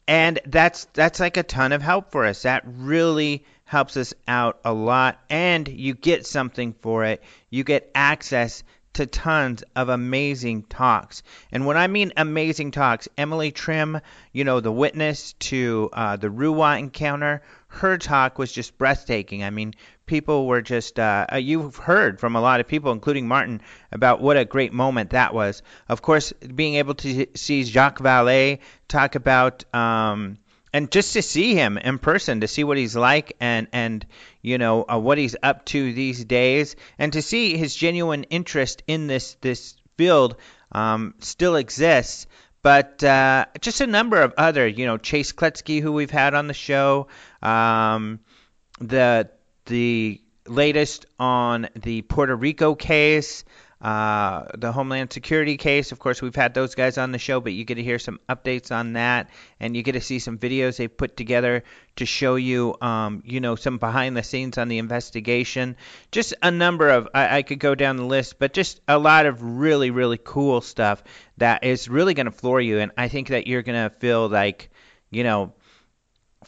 and that's that's like a ton of help for us. That really helps us out a lot, and you get something for it. You get access to tons of amazing talks. And when I mean amazing talks, Emily Trim, you know, the witness to uh, the Ruwa encounter, her talk was just breathtaking. I mean, people were just uh, uh, you've heard from a lot of people, including Martin, about what a great moment that was. Of course, being able to see Jacques Vallée talk about um, and just to see him in person, to see what he's like and and you know uh, what he's up to these days, and to see his genuine interest in this this field um, still exists. But uh, just a number of other, you know, Chase Kloetzke, who we've had on the show, um, the the latest on the Puerto Rico case, uh, the Homeland Security case. Of course, we've had those guys on the show, but you get to hear some updates on that, and you get to see some videos they put together to show you, um, you know, some behind the scenes on the investigation. Just a number of, I, I could go down the list, but just a lot of really, really cool stuff that is really going to floor you, and I think that you're going to feel like, you know,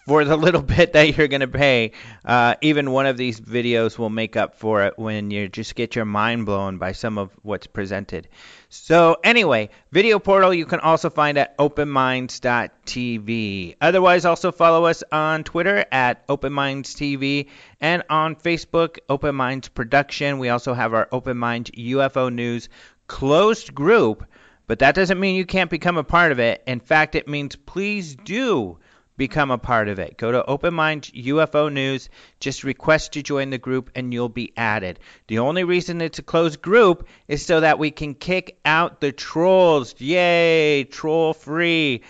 for the little [LAUGHS] bit that you're going to pay, uh, even one of these videos will make up for it when you just get your mind blown by some of what's presented. So, anyway, video portal you can also find at openminds.tv. Otherwise, also follow us on Twitter at openmindstv and on Facebook, Open Minds Production. We also have our Open Minds UFO News closed group, but that doesn't mean you can't become a part of it. In fact, it means please do become a part of it. Go to Open Mind UFO News, just request to join the group, and you'll be added. The only reason it's a closed group is so that we can kick out the trolls. Yay, troll free.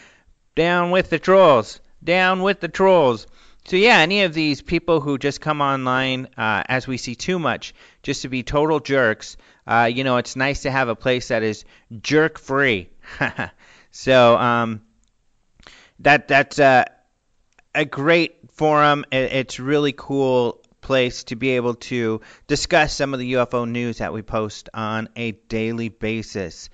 Down with the trolls. Down with the trolls. So yeah, any of these people who just come online, uh, as we see too much, just to be total jerks, uh, you know, it's nice to have a place that is jerk free. [LAUGHS] so um, that that's uh, a great forum. It's really cool place to be able to discuss some of the UFO news that we post on a daily basis.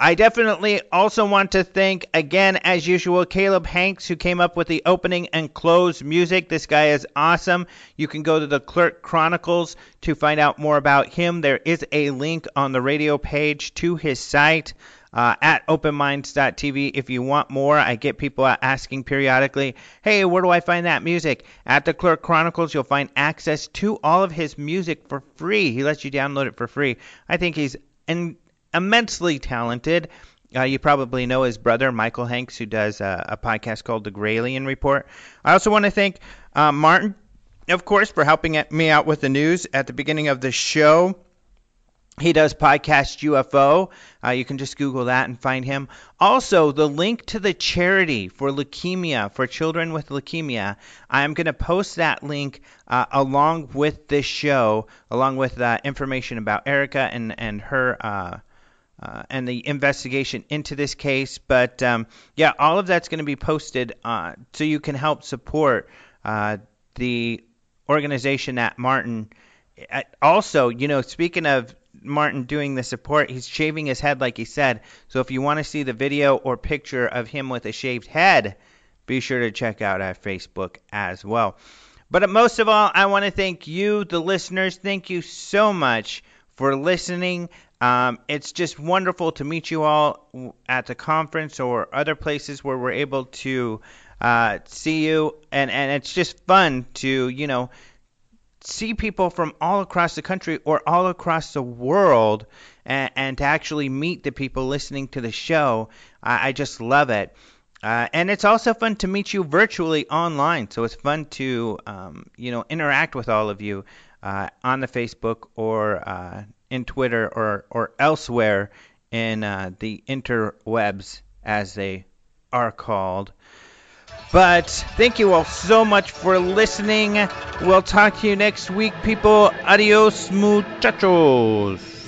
I definitely also want to thank, again, as usual, Caleb Hanks, who came up with the opening and close music. This guy is awesome. You can go to the Clerk Chronicles to find out more about him. There is a link on the radio page to his site. Uh, at openminds.tv if you want more. I get people asking periodically, hey, where do I find that music? At the Clerk Chronicles, you'll find access to all of his music for free. He lets you download it for free. I think he's an immensely talented. Uh, you probably know his brother, Micah Hanks, who does a, a podcast called The Gralien Report. I also want to thank uh, Martin, of course, for helping me out with the news at the beginning of the show. He does podcast UFO. Uh, you can just Google that and find him. Also, the link to the charity for leukemia, for children with leukemia, I'm going to post that link uh, along with this show, along with uh, information about Erica and, and her. Uh, uh, and the investigation into this case. But um, yeah, all of that's going to be posted uh, so you can help support the organization at Martin. Also, you know, speaking of Martin doing the support, he's shaving his head like he said. So if you want to see the video or picture of him with a shaved head, be sure to check out our Facebook as well. But most of all, I want to thank you, the listeners. Thank you so much for listening. Um, it's just wonderful to meet you all at the conference or other places where we're able to uh, see you, and and it's just fun to you know see people from all across the country or all across the world and, and to actually meet the people listening to the show. I, I just love it. Uh, and it's also fun to meet you virtually online. So it's fun to, um, you know, interact with all of you uh, on the Facebook or uh, in Twitter or, or elsewhere in uh, the interwebs, as they are called. But thank you all so much for listening. We'll talk to you next week, people. Adios, muchachos.